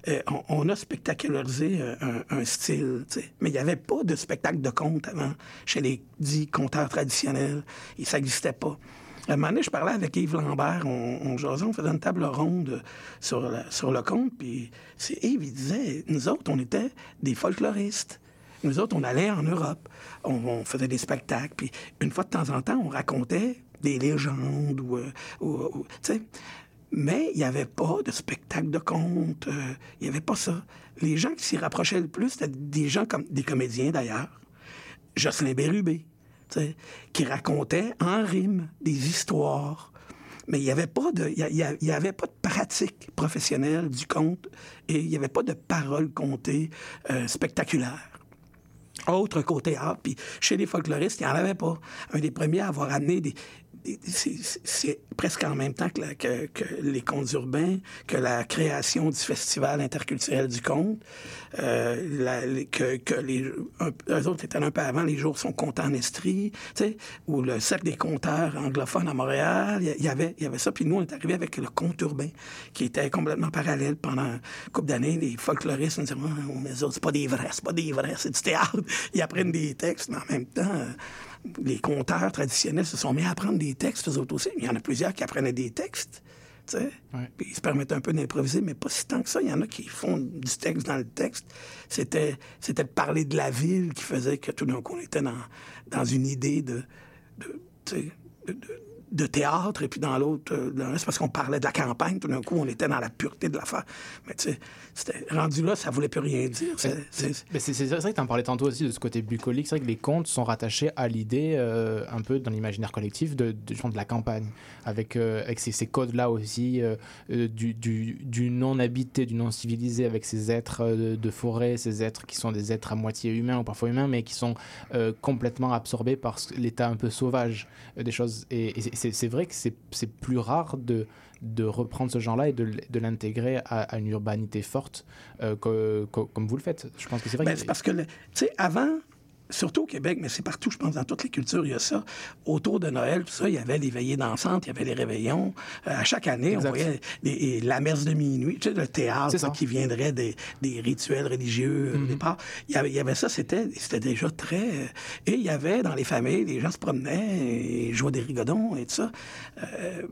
euh, on, on a spectacularisé un, style, tu sais. mais il n'y avait pas de spectacle de conte avant chez les dits conteurs traditionnels. Et ça n'existait pas. À un moment je parlais avec Yves Lambert, on, on faisait une table ronde sur, le conte, puis Yves, il disait, nous autres, on était des folkloristes. Nous autres, on allait en Europe, on, faisait des spectacles, puis une fois de temps en temps, on racontait des légendes ou, euh. Mais il n'y avait pas de spectacle de conte, euh, il n'y avait pas ça. Les gens qui s'y rapprochaient le plus, c'était des gens comme des comédiens d'ailleurs. Jocelyn Bérubé, qui racontait en rime des histoires. Mais il n'y avait pas de, y avait pas de pratique professionnelle du conte et il n'y avait pas de paroles contées euh, spectaculaires. Autre qu'au théâtre, puis chez les folkloristes, il n'y en avait pas. Un des premiers à avoir amené des, c'est- presque en même temps que, les contes urbains, que la création du Festival interculturel du conte, euh, que, les eux autres étaient un peu avant, les jours sont comptés en Estrie, tu sais, ou le cercle des conteurs anglophones à Montréal, il y- avait, ça, puis nous, on est arrivé avec le conte urbain, qui était complètement parallèle pendant une couple d'années, les folkloristes nous disaient, Ah, mais c'est pas des vrais, c'est pas des vrais, c'est du théâtre, ils apprennent des textes, mais en même temps, euh, les conteurs traditionnels se sont mis à apprendre des textes, eux autres aussi. Il y en a plusieurs qui apprenaient des textes. tu sais. Puis ils se permettent un peu d'improviser, mais pas si tant que ça. Il y en a qui font du texte dans le texte. C'était, c'était de parler de la ville qui faisait que tout d'un coup, on était dans, dans une idée de- de- de théâtre, et puis dans l'autre, euh, c'est parce qu'on parlait de la campagne, tout d'un coup, on était dans la pureté de l'affaire. Mais tu sais, rendu là, ça voulait plus rien dire. C'est- Mais c'est vrai que tu en parlais tantôt aussi de ce côté bucolique. C'est vrai que les contes sont rattachés à l'idée, euh, un peu dans l'imaginaire collectif, de, de, genre de la campagne, avec, euh, avec ces, ces codes-là aussi, du, du, du non-habité, du non-civilisé, avec ces êtres de forêt, ces êtres qui sont des êtres à moitié humains ou parfois humains, mais qui sont complètement absorbés par l'état un peu sauvage des choses. Et, et c'est- vrai que c'est c'est plus rare de de reprendre ce genre-là et de, de l'intégrer à, à une urbanité forte euh, co- comme vous le faites. Je pense que c'est vrai. Ben, que- c'est parce que, tu sais, avant, surtout au Québec, mais c'est partout, je pense, dans toutes les cultures, il y a ça. Autour de Noël, tout ça, il y avait les veillées dansantes, il y avait les réveillons. Euh, à chaque année, on voyait la messe de minuit, tu sais, le théâtre là, qui viendrait des, des rituels religieux Mhm. au départ. Il y avait, il y avait ça, c'était c'était déjà très... euh, Et il y avait, dans les familles, les gens se promenaient et jouaient des rigodons et tout ça. Euh,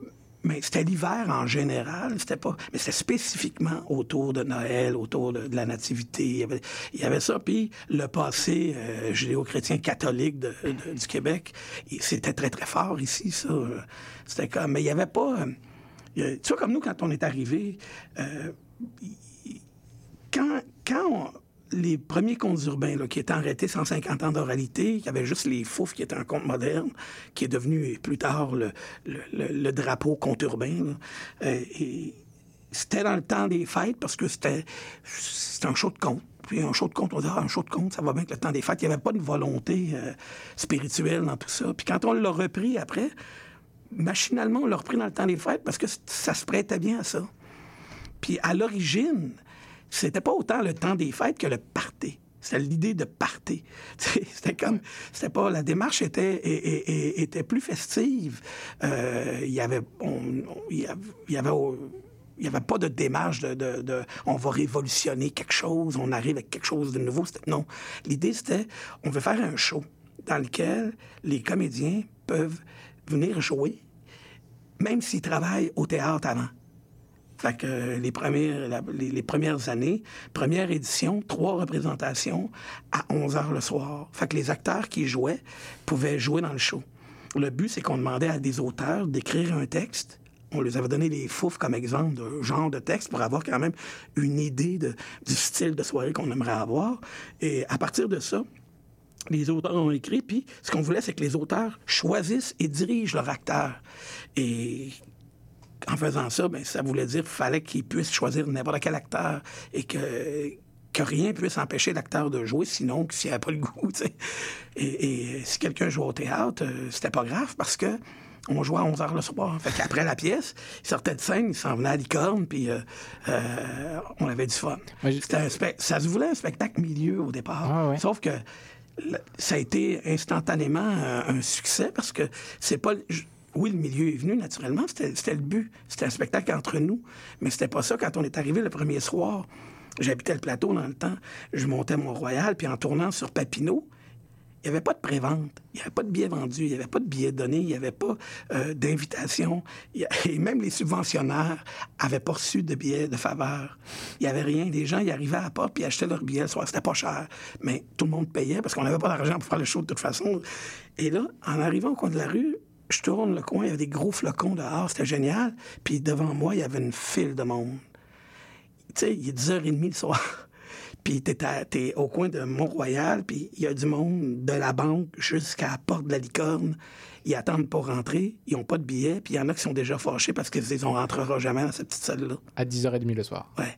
mais c'était l'hiver en général, c'était pas. Mais c'était spécifiquement autour de Noël, autour de, la nativité. Il y avait, ça. Puis le passé euh, judéo-chrétien catholique du Québec, c'était très, très fort ici, ça. C'était comme. Mais il y avait pas. euh, tu vois, comme nous, quand on est arrivé, euh, quand, quand on- les premiers contes urbains qui étaient arrêtés 150 ans d'oralité, il y avait juste les Fouf qui étaient un conte moderne, qui est devenu plus tard le, drapeau conte urbain. Euh, c'était dans le temps des fêtes parce que c'était un show de conte. Puis un show de conte, on dit, ah, un show de conte, ça va bien avec le temps des fêtes. Il n'y avait pas de volonté euh, spirituelle dans tout ça. Puis quand on l'a repris après, machinalement, on l'a repris dans le temps des fêtes parce que ça se prêtait bien à ça. Puis à l'origine, c'était pas autant le temps des fêtes que le party. C'était l'idée de party. C'était comme, c'était pas, la démarche était, et- et- et- était plus festive. Euh, Il y avait, on- il y avait, il y avait, oh, il y avait pas de démarche de, de- de on va révolutionner quelque chose, on arrive avec quelque chose de nouveau. Non. L'idée, c'était on veut faire un show dans lequel les comédiens peuvent venir jouer, même s'ils travaillent au théâtre avant. Fait que euh, les premières, années, première édition, trois représentations à 11 heures le soir. Fait que les acteurs qui jouaient pouvaient jouer dans le show. Le but, c'est qu'on demandait à des auteurs d'écrire un texte. On leur avait donné les fouf comme exemple de genre de texte pour avoir quand même une idée de- du style de soirée qu'on aimerait avoir. Et à partir de ça, les auteurs ont écrit, puis ce qu'on voulait, c'est que les auteurs choisissent et dirigent leur acteur. Et en faisant ça, ben, ça voulait dire qu'il fallait qu'ils puissent choisir n'importe quel acteur et que, que rien puisse empêcher l'acteur de jouer, sinon s'il n'avait pas le goût. Et, et si quelqu'un jouait au théâtre, euh, c'était pas grave parce que on jouait à 11 h le soir. Fait qu'après la pièce, il sortait de scène, il s'en venait à licorne, puis euh, euh, on avait du fun. C'était un ça se voulait un spectacle milieu au départ. Sauf que ça a été instantanément un, un succès parce que c'est pas. Oui, le milieu est venu naturellement, c'était le but. C'était un spectacle entre nous. Mais c'était pas ça quand on est arrivé le premier soir. J'habitais le plateau dans le temps. Je montais Mont-Royal, puis en tournant sur Papineau, il n'y avait pas de prévente, il n'y avait pas de billets vendus, il n'y avait pas de billets donnés, il n'y avait pas euh, d'invitation. Et même les subventionnaires n'avaient pas reçu de billets de faveur. Il n'y avait rien. Les gens, ils arrivaient à la porte puis achetaient leurs billets le soir. C'était pas cher. Mais tout le monde payait parce qu'on n'avait pas d'argent pour faire le show de toute façon. Et là, en arrivant au coin de la rue, je tourne le coin, il y avait des gros flocons dehors, c'était génial. Puis devant moi, il y avait une file de monde. Tu sais, il est 10h30 le soir. Puis t'es, au coin de Mont-Royal, puis il y a du monde de la banque jusqu'à la porte de la licorne. Ils attendent pour rentrer, ils n'ont pas de billets, puis il y en a qui sont déjà fâchés parce qu'ils se disent on rentrera jamais dans cette petite salle-là. À 10h30 le soir. Ouais.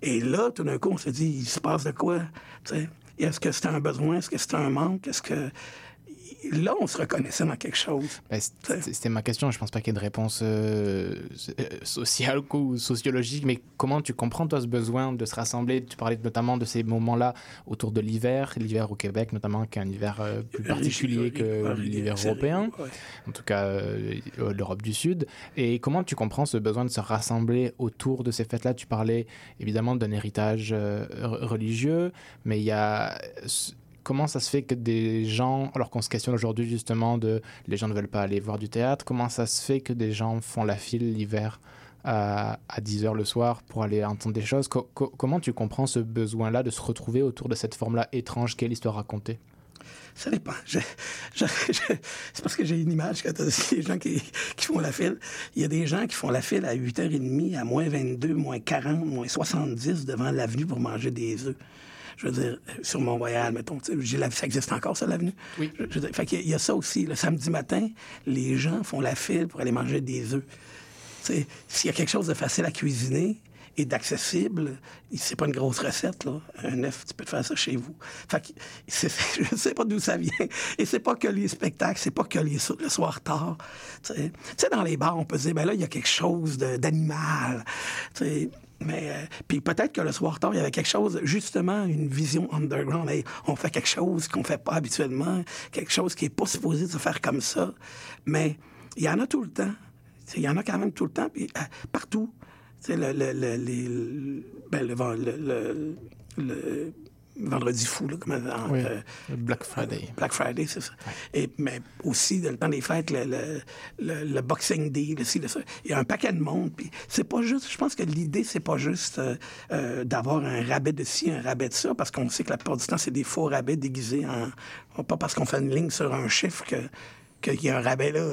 Et là, tout d'un coup, on se dit, il se passe de quoi? Tu sais, Est-ce que c'était un besoin? Est-ce que c'était un manque? Est-ce que. Là, on se reconnaissait dans quelque chose. Ben, C'était ma question. Je pense pas qu'il y ait de réponse euh, euh, sociale ou sociologique, mais comment tu comprends toi ce besoin de se rassembler? Tu parlais notamment de ces moments-là autour de l'hiver, l'hiver au Québec notamment, qui est un hiver euh, plus particulier que l'hiver européen, ouais. en tout cas euh, l'Europe du Sud. Et comment tu comprends ce besoin de se rassembler autour de ces fêtes-là? Tu parlais évidemment d'un héritage re- religieux, mais il y a comment ça se fait que des gens, alors qu'on se questionne aujourd'hui justement de les gens ne veulent pas aller voir du théâtre, comment ça se fait que des gens font la file l'hiver à, à 10h le soir pour aller entendre des choses? Co- co- Comment tu comprends ce besoin-là de se retrouver autour de cette forme-là étrange qu'est l'histoire racontée? Ça dépend. C'est parce que j'ai une image quand t'as dit les gens qui, qui font la file. Il y a des gens qui font la file à 8h30, à moins 22, moins 40, moins 70 devant l'avenue pour manger des œufs. Je veux dire, euh, sur Mont-Royal, mettons, la- ça existe encore, ça, l'avenue? Oui. Je, je veux dire, fait qu'il y a- il y a ça aussi. Le samedi matin, les gens font la file pour aller manger des œufs. S'il y a quelque chose de facile à cuisiner et d'accessible, c'est pas une grosse recette, là. Un œuf, tu peux te faire ça chez vous. Fait que c'est- je sais pas d'où ça vient. Et c'est pas que les spectacles, c'est pas que les, le soir tard. Tu sais, dans les bars, on peut se dire, ben là, il y a quelque chose d'animal. Tu sais, Mais euh, puis peut-être que le soir tard, il y avait quelque chose, justement, une vision underground. On fait quelque chose qu'on fait pas habituellement, quelque chose qui est pas supposé se faire comme ça. Mais il y en a tout le temps. Il y en a quand même tout le temps, puis partout. Le vendredi fou, là, comment, en, Oui, euh, Black Friday. Black Friday, c'est ça. Et, mais aussi, dans le temps des fêtes, le, le, le- le Boxing Day, le ci, le ça. Il y a un paquet de monde. Puis c'est pas juste, je pense que l'idée, c'est pas juste euh, euh, d'avoir un rabais de ci, un rabais de ça, parce qu'on sait que la plupart du temps, c'est des faux rabais déguisés en. Pas parce qu'on fait une ligne sur un chiffre que qu'il y a un rabais là.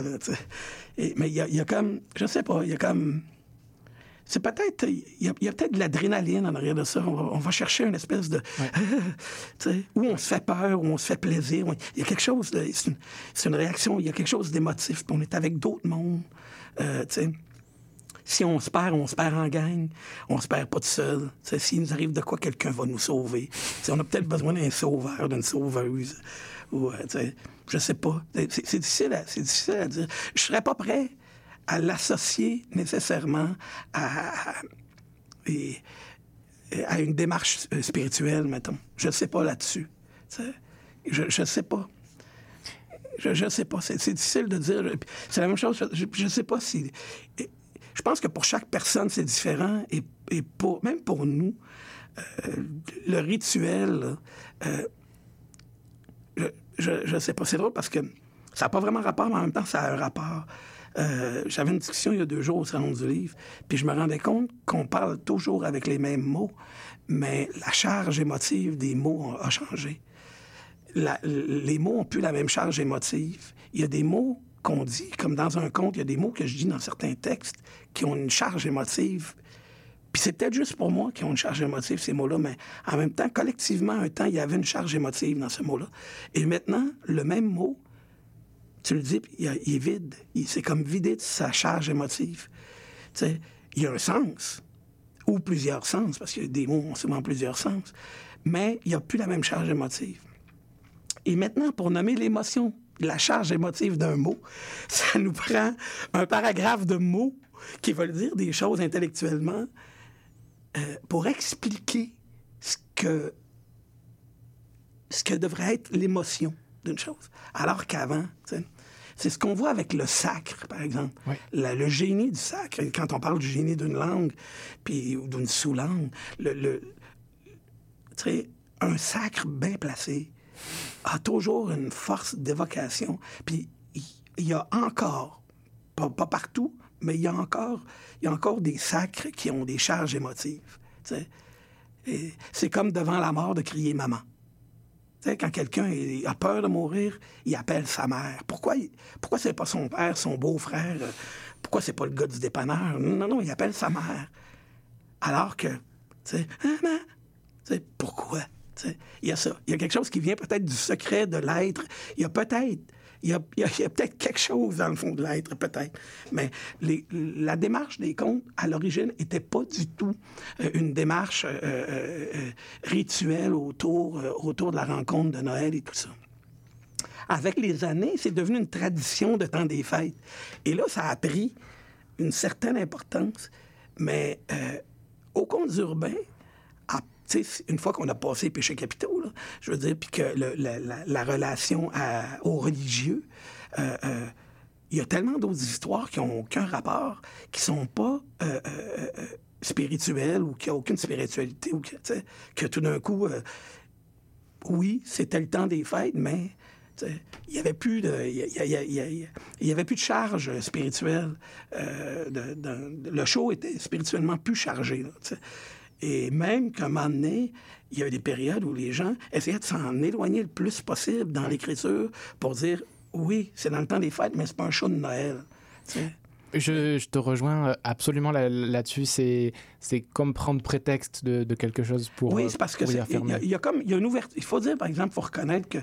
Et- mais il y a, il y a comme. Je sais pas, il y a comme. C'est peut-être. Il y a, peut-être de l'adrénaline en arrière de ça. On va, on va chercher une espèce de. tu sais, où on se fait peur, où on se fait plaisir. Il y a quelque chose de. C'est une, réaction, il y a quelque chose d'émotif. on est avec d'autres mondes. Euh. Si on se perd, on se perd en gang. On se perd pas tout seul. S'il nous arrive de quoi, quelqu'un va nous sauver. On a peut-être besoin d'un sauveur, d'une sauveuse. Ou, euh, je sais pas. C'est difficile, à- c'est difficile à dire. Je serais pas prêt à l'associer nécessairement à, à une démarche euh, spirituelle, mettons. Je sais pas là-dessus. Je, je sais pas. Je, je sais pas. C'est difficile de dire. C'est la même chose. Je, je sais pas si. Je pense que pour chaque personne, c'est différent. Et, et pour, même pour nous, euh, le rituel, euh, je, je sais pas. C'est drôle parce que ça n'a pas vraiment rapport, mais en même temps, ça a un rapport. Euh, J'avais une discussion il y a deux jours au Salon du Livre, puis je me rendais compte qu'on parle toujours avec les mêmes mots, mais la charge émotive des mots a, changé. Les mots ont plus la même charge émotive. Il y a des mots qu'on dit, comme dans un conte, il y a des mots que je dis dans certains textes qui ont une charge émotive puis c'est peut-être juste pour moi qui ont une charge émotive, ces mots-là, mais en même temps, collectivement, un temps, il y avait une charge émotive dans ce mot-là. Et maintenant, le même mot, tu le dis, il, est vide. C'est comme vidé de sa charge émotive. Il y a un sens, ou plusieurs sens, parce que des mots ont souvent plusieurs sens, mais il n'y a plus la même charge émotive. Et maintenant, pour nommer l'émotion, la charge émotive d'un mot, ça nous prend un paragraphe de mots qui veulent dire des choses intellectuellement euh, pour expliquer ce que, ce que devrait être l'émotion d'une chose. Alors qu'avant, c'est ce qu'on voit avec le sacre, par exemple. La- le génie du sacre, quand on parle du génie d'une langue, puis ou d'une sous-langue, le, le- un sacre bien placé a toujours une force d'évocation. Puis il y a encore, pas, pas partout, mais il y a encore, il y a encore des sacres qui ont des charges émotives. C'est comme devant la mort de crier maman. Quand quelqu'un a peur de mourir, il appelle sa mère. Pourquoi, pourquoi c'est pas son père, son beau-frère? euh, Pourquoi c'est pas le gars du dépanneur? Non, non, il appelle sa mère. Alors que, tu sais, maman, tu sais, pourquoi? Il y a ça. Il y a quelque chose qui vient peut-être du secret de l'être. Il y a peut-être. Il y a, peut-être quelque chose dans le fond de l'être, peut-être. Mais la démarche des contes, à l'origine, n'était pas du tout euh, une démarche euh, euh, rituelle autour, autour de la rencontre de Noël et tout ça. avec les années, c'est devenu une tradition de temps des fêtes. Et là, ça a pris une certaine importance. Mais au compte urbain, à- tu sais, une fois qu'on a passé les péchés capitaux, je veux dire, puis que la, la- la relation à- aux religieux, euh, euh, il y a tellement d'autres histoires qui n'ont aucun rapport, qui sont pas euh, euh, spirituelles ou qui n'ont aucune spiritualité, que, tout d'un coup, oui, c'était le temps des fêtes, mais il n'y avait plus de, y, avait plus de charge spirituelle. le show était spirituellement plus chargé. Et même qu'à un moment donné, il y avait des périodes où les gens essayaient de s'en éloigner le plus possible dans l'écriture pour dire oui, c'est dans le temps des fêtes, mais c'est pas un show de Noël. tu sais. Je, je te rejoins euh, absolument là- là-dessus. c'est c'est comme prendre prétexte de, de quelque chose pour, Oui, euh, c'est parce que y il y, a- il y a comme il y a une ouverture. Il faut dire par exemple, il faut reconnaître qu'il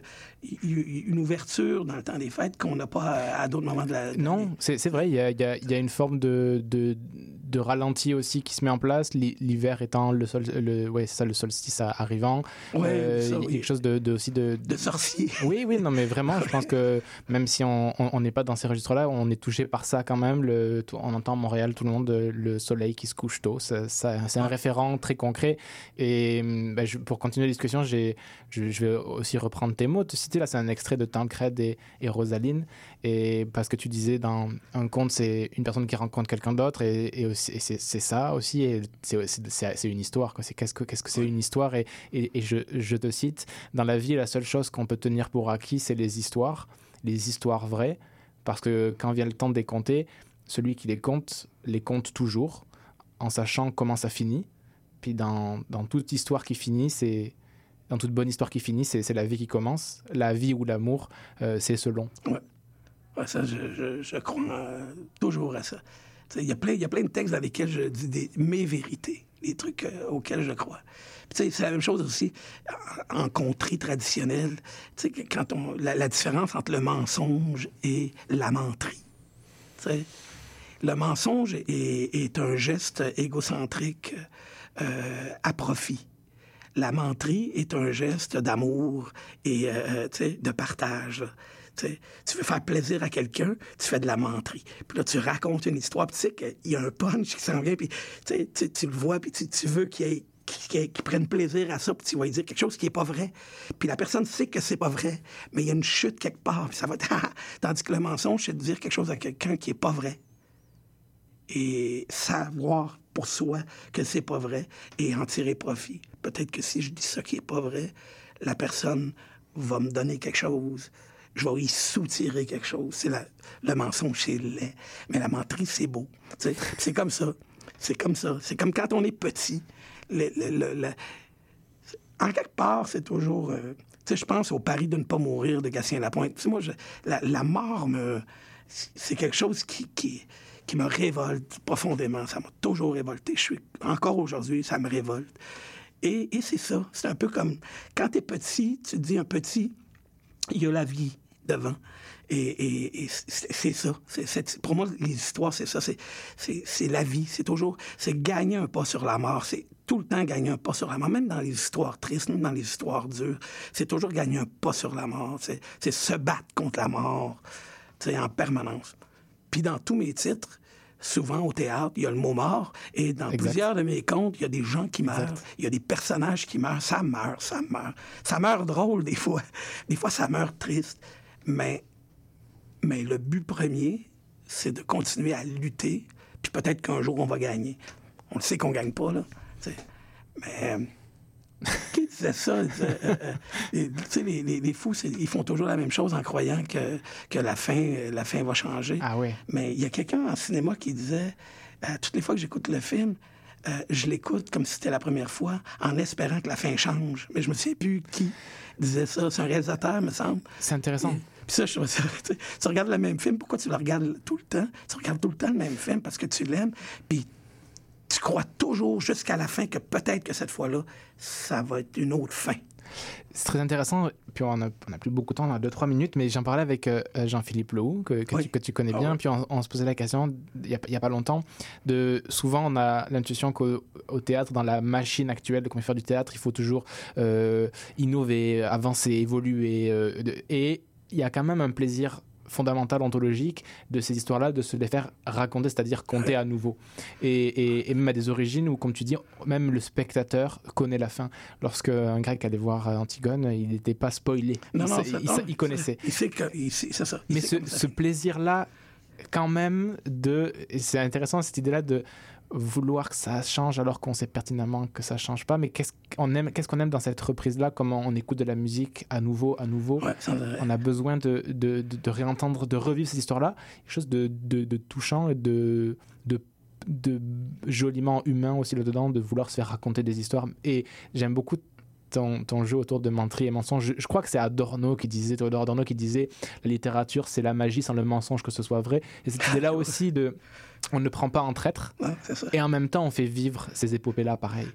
y a une ouverture dans le temps des fêtes qu'on n'a pas à, à d'autres moments de la. Non, c'est vrai, il y a, y une forme de, de, de ralenti aussi qui se met en place, l'hi- l'hiver étant le, sol, le, ouais, ça, le solstice arrivant. Euh, Ouais, ça, il y a oui. quelque chose de, aussi de... De sorcier. Oui, oui, non, mais vraiment, je pense que même si on n'est pas dans ces registres-là, on est touché par ça quand même. Le, on entend à Montréal, tout le monde, euh, le soleil qui se couche tôt. Ça, ça- c'est un référent très concret. Et hum, ben, je- pour continuer la discussion, je, je vais aussi reprendre tes mots. Tu citais là, c'est un extrait de Tancred et, et Rosaline. Et parce que tu disais dans un conte, c'est une personne qui rencontre quelqu'un d'autre. Et, et aussi- et c'est, ça aussi. Et c'est, une histoire. C'est qu'est-ce que, qu'est-ce que c'est une histoire? Et je, je te cite dans la vie, la seule chose qu'on peut tenir pour acquis, c'est les histoires, les histoires vraies. Parce que quand vient le temps de les compter, celui qui les compte, les compte toujours, en sachant comment ça finit. Puis dans, toute histoire qui finit, c'est. Dans toute bonne histoire qui finit, c'est la vie qui commence. La vie ou l'amour, euh, c'est selon. Ouais. Ça, je, crois euh, toujours à ça. Il y, a plein- y a plein de textes dans lesquels je dis des, mes vérités, des trucs euh, auxquels je crois. C'est la même chose aussi en, en contrée traditionnelle. Quand on, la, la différence entre le mensonge et la menterie. Le mensonge est, un geste égocentrique euh, à profit. La menterie est un geste d'amour et euh, sais, de partage. Tu veux faire plaisir à quelqu'un, tu fais de la menterie. Puis là, tu racontes une histoire, puis tu sais qu'il y a un punch qui s'en vient, puis tu, le vois, puis tu, veux qu'il y ait- qu'il qu'il prenne plaisir à ça, puis tu vas lui dire quelque chose qui n'est pas vrai. Puis la personne sait que c'est pas vrai, mais il y a une chute quelque part, puis ça va. Tandis que le mensonge, c'est de dire quelque chose à quelqu'un qui est pas vrai et savoir pour soi que c'est pas vrai et en tirer profit. Peut-être que si je dis ça qui est pas vrai, la personne va me donner quelque chose. Je vais y soutirer quelque chose. C'est le mensonge, c'est laid. Mais la menterie, c'est beau. C'est comme ça. C'est comme ça. C'est comme quand on est petit. Le- le- en quelque part, c'est toujours. euh, tu sais, je pense au pari de ne pas mourir de Gatien Lapointe. Tu sais, moi, la, la mort, me, c'est quelque chose qui, qui me révolte profondément. Ça m'a toujours révolté. Je suis encore aujourd'hui, ça me révolte. Et, et c'est ça. C'est un peu comme quand tu es petit, tu te dis un petit, il y a la vie devant. Et, et- et c'est ça. C'est- c'est- pour moi, les histoires, c'est ça. C'est- la vie. C'est toujours, c'est gagner un pas sur la mort. C'est tout le temps gagner un pas sur la mort. Même dans les histoires tristes, même dans les histoires dures, c'est toujours gagner un pas sur la mort. C'est se battre contre la mort, en permanence. Puis dans tous mes titres, souvent au théâtre, il y a le mot mort. Et dans Exact. plusieurs de mes contes, il y a des gens qui meurent. Il y a des personnages qui meurent. Ça meurt, ça meurt. Ça meurt drôle des fois. Des fois, ça meurt triste. Mais, mais le but premier, c'est de continuer à lutter. Puis peut-être qu'un jour, on va gagner. On le sait qu'on gagne pas, là. Mais... euh, Qui disait ça? Disait, euh, euh, sais, les, les- les fous, ils font toujours la même chose en croyant que, que la, fin, euh, la fin va changer. Ah oui. Mais il y a quelqu'un en cinéma qui disait euh, toutes les fois que j'écoute le film, euh, je l'écoute comme si c'était la première fois, en espérant que la fin change. Mais je me souviens plus qui disait ça. C'est un réalisateur, me semble. C'est intéressant. Puis ça, je trouve ça- tu sais, tu regardes le même film, pourquoi tu le regardes tout le temps? Tu regardes tout le temps le même film parce que tu l'aimes, puis tu crois toujours jusqu'à la fin que peut-être que cette fois-là, ça va être une autre fin? C'est très intéressant. Puis on n'a a plus beaucoup de temps, on a 2-3 minutes, mais j'en parlais avec euh, Jean-Philippe Lehou, que, que, Oui. tu, que tu connais Ah bien. Puis on, on se posait la question, il n'y a, pas longtemps, de souvent on a l'intuition qu'au au théâtre, dans la machine actuelle de comment faire du théâtre, il faut toujours euh, innover, avancer, évoluer. euh, de- et il y a quand même un plaisir fondamental ontologique de ces histoires-là, de se les faire raconter, c'est-à-dire compter à nouveau. Et, et- et même à des origines où, comme tu dis, même le spectateur connaît la fin. Lorsque un grec allait voir Antigone, il n'était pas spoilé. Non, il, non, il non, il connaissait. Il sait que. il sait- C'est ça. il Mais ce, ça ce plaisir-là, quand même, de, c'est intéressant cette idée-là de vouloir que ça change alors qu'on sait pertinemment que ça change pas. Mais qu'est-ce qu'on aime, qu'est-ce qu'on aime dans cette reprise-là? Comment on écoute de la musique à nouveau, à nouveau? on a besoin de, de, de- de réentendre, de revivre cette histoire-là. Quelque chose de, touchant et de, de de joliment humain aussi là-dedans, de vouloir se faire raconter des histoires. Et j'aime beaucoup ton, ton jeu autour de menterie et mensonge. Je, je crois que c'est Adorno qui disait, Théodore Adorno qui disait, la littérature, c'est la magie sans le mensonge que ce soit vrai. Et cette idée-là aussi de, on ne prend pas en traître, et en même temps, on fait vivre ces épopées-là pareil.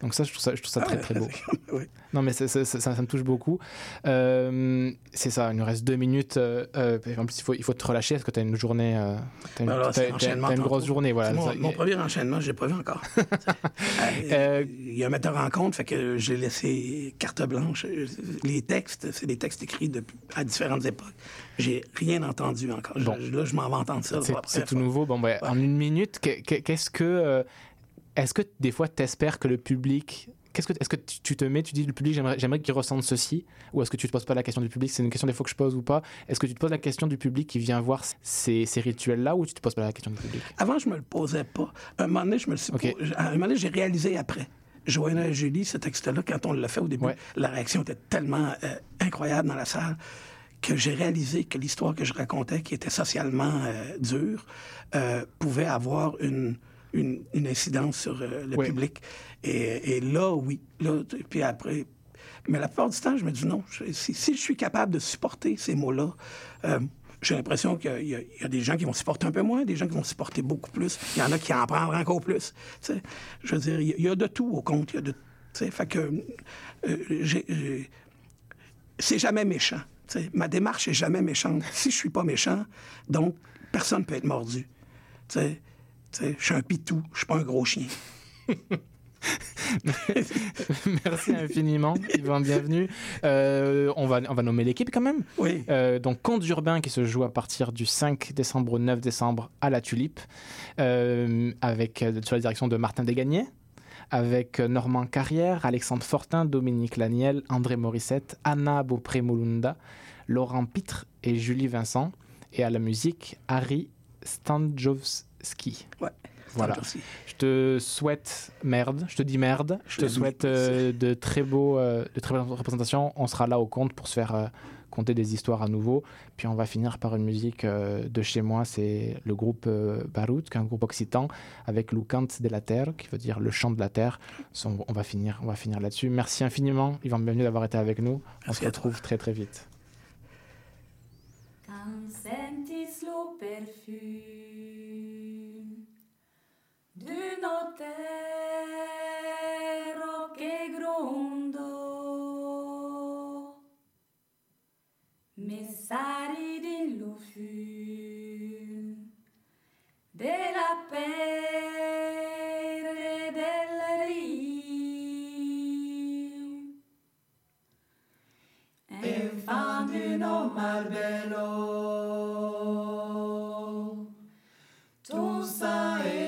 Donc ça, je trouve ça, je trouve ça très très beau. Non, mais ça, ça- ça- me touche beaucoup. Euh, c'est ça, il nous reste deux minutes. euh, euh, en plus, il faut, il faut te relâcher parce que tu as une journée. euh, t'as une, alors, l'enchaînement t'as une grosse journée. Voilà. Mon, premier enchaînement, je l'ai pas vu encore. Il y a un metteur en compte, fait que j'ai laissé carte blanche. Les textes, c'est des textes écrits de- à différentes époques. J'ai rien entendu encore. Je- là, je m'en vais entendre ça. C'est tout nouveau. Bon, ben, en une minute, que- que- qu'est-ce que. euh, est-ce que des fois, tu espères que le public. Qu'est-ce que, est-ce que tu te mets, tu dis le public, j'aimerais, qu'il ressente ceci Ou est-ce que tu te poses pas la question du public C'est une question des fois que je pose ou pas. Est-ce que tu te poses la question du public qui vient voir ces, ces rituels-là ou tu te poses pas la question du public? Avant, je me le posais pas. Un moment donné, je me le suis posé- un moment donné, j'ai réalisé après. Joanna et Julie, ce texte-là, quand on l'a fait au début, la réaction était tellement euh, incroyable dans la salle que j'ai réalisé que l'histoire que je racontais, qui était socialement euh, dure, euh, pouvait avoir une, une, une incidence sur euh, le public. Et, et là, oui. Là, puis après... Mais la plupart du temps, je me dis non. je- si, si je suis capable de supporter ces mots-là, j'ai l'impression qu'il y a- y, des gens qui vont supporter un peu moins, des gens qui vont supporter beaucoup plus. Il y en a qui en prendront encore plus. Tu sais, je veux dire, il y a- il y, a de tout au compte. Il y a de, fait que j'ai- c'est jamais méchant. Ma démarche est jamais méchante. Si je suis pas méchant, donc personne peut être mordu. Je suis un pitou, je suis pas un gros chien. Merci infiniment, Yvan, bienvenue. Euh, on, va, on va nommer l'équipe quand même. Oui. Euh, donc, Conte urbain qui se joue à partir du 5 décembre au 9 décembre à la Tulipe, euh, avec, euh, sur la direction de Martin Desgagnés, avec Normand Carrière, Alexandre Fortin, Dominique Laniel, André Morissette, Anna Beaupré-Moulunda, Laurent Pitre et Julie Vincent. Et à la musique, Harry Stanjowski. Ouais. Voilà. Je te souhaite merde, je te dis merde, je te souhaite euh, de très beaux, euh, de très belles représentations. On sera là au compte pour se faire euh, conter des histoires à nouveau. Puis on va finir par une musique euh, de chez moi, c'est le groupe euh, Baroud, qui est un groupe occitan, avec Lucant de la Terre, qui veut dire le chant de la terre. On, on va finir, on va finir là-dessus. Merci infiniment, Yvan, bienvenue d'avoir été avec nous. on se retrouve très très vite. Che messari din lo fum della pere del rio e fanno un marbello tu sai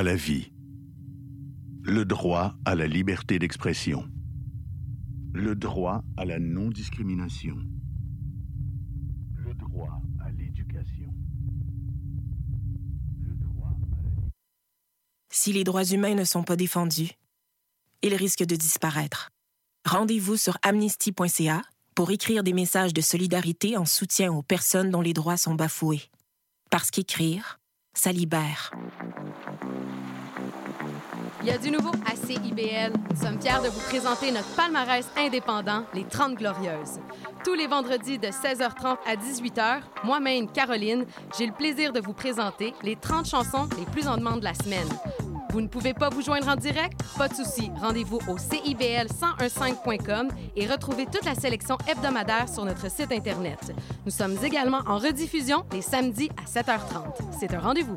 à la vie. Le droit à la liberté d'expression. Le droit à la non-discrimination. Le droit à l'éducation. Si les droits humains ne sont pas défendus, ils risquent de disparaître. Rendez-vous sur amnesty.ca pour écrire des messages de solidarité en soutien aux personnes dont les droits sont bafoués. Parce qu'écrire, ça libère. Il y a du nouveau à CIBL. Nous sommes fiers de vous présenter notre palmarès indépendant, les 30 Glorieuses. Tous les vendredis de 16h30 à 18h, moi-même, Caroline, j'ai le plaisir de vous présenter les 30 chansons les plus en demande de la semaine. Vous ne pouvez pas vous joindre en direct? Pas de souci. Rendez-vous au CIBL1015.com et retrouvez toute la sélection hebdomadaire sur notre site Internet. Nous sommes également en rediffusion les samedis à 7h30. C'est un rendez-vous.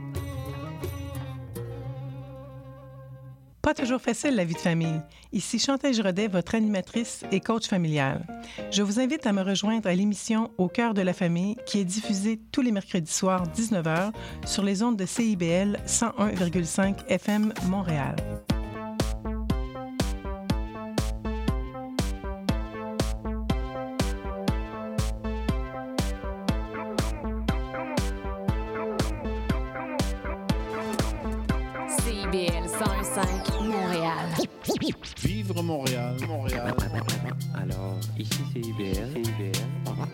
Pas toujours facile la vie de famille. Ici Chantal Giraudet, votre animatrice et coach familial. Je vous invite à me rejoindre à l'émission Au cœur de la famille qui est diffusée tous les mercredis soirs 19h sur les ondes de CIBL 101,5 FM Montréal. Vivre Montréal, Montréal. Alors, ici c'est IBL.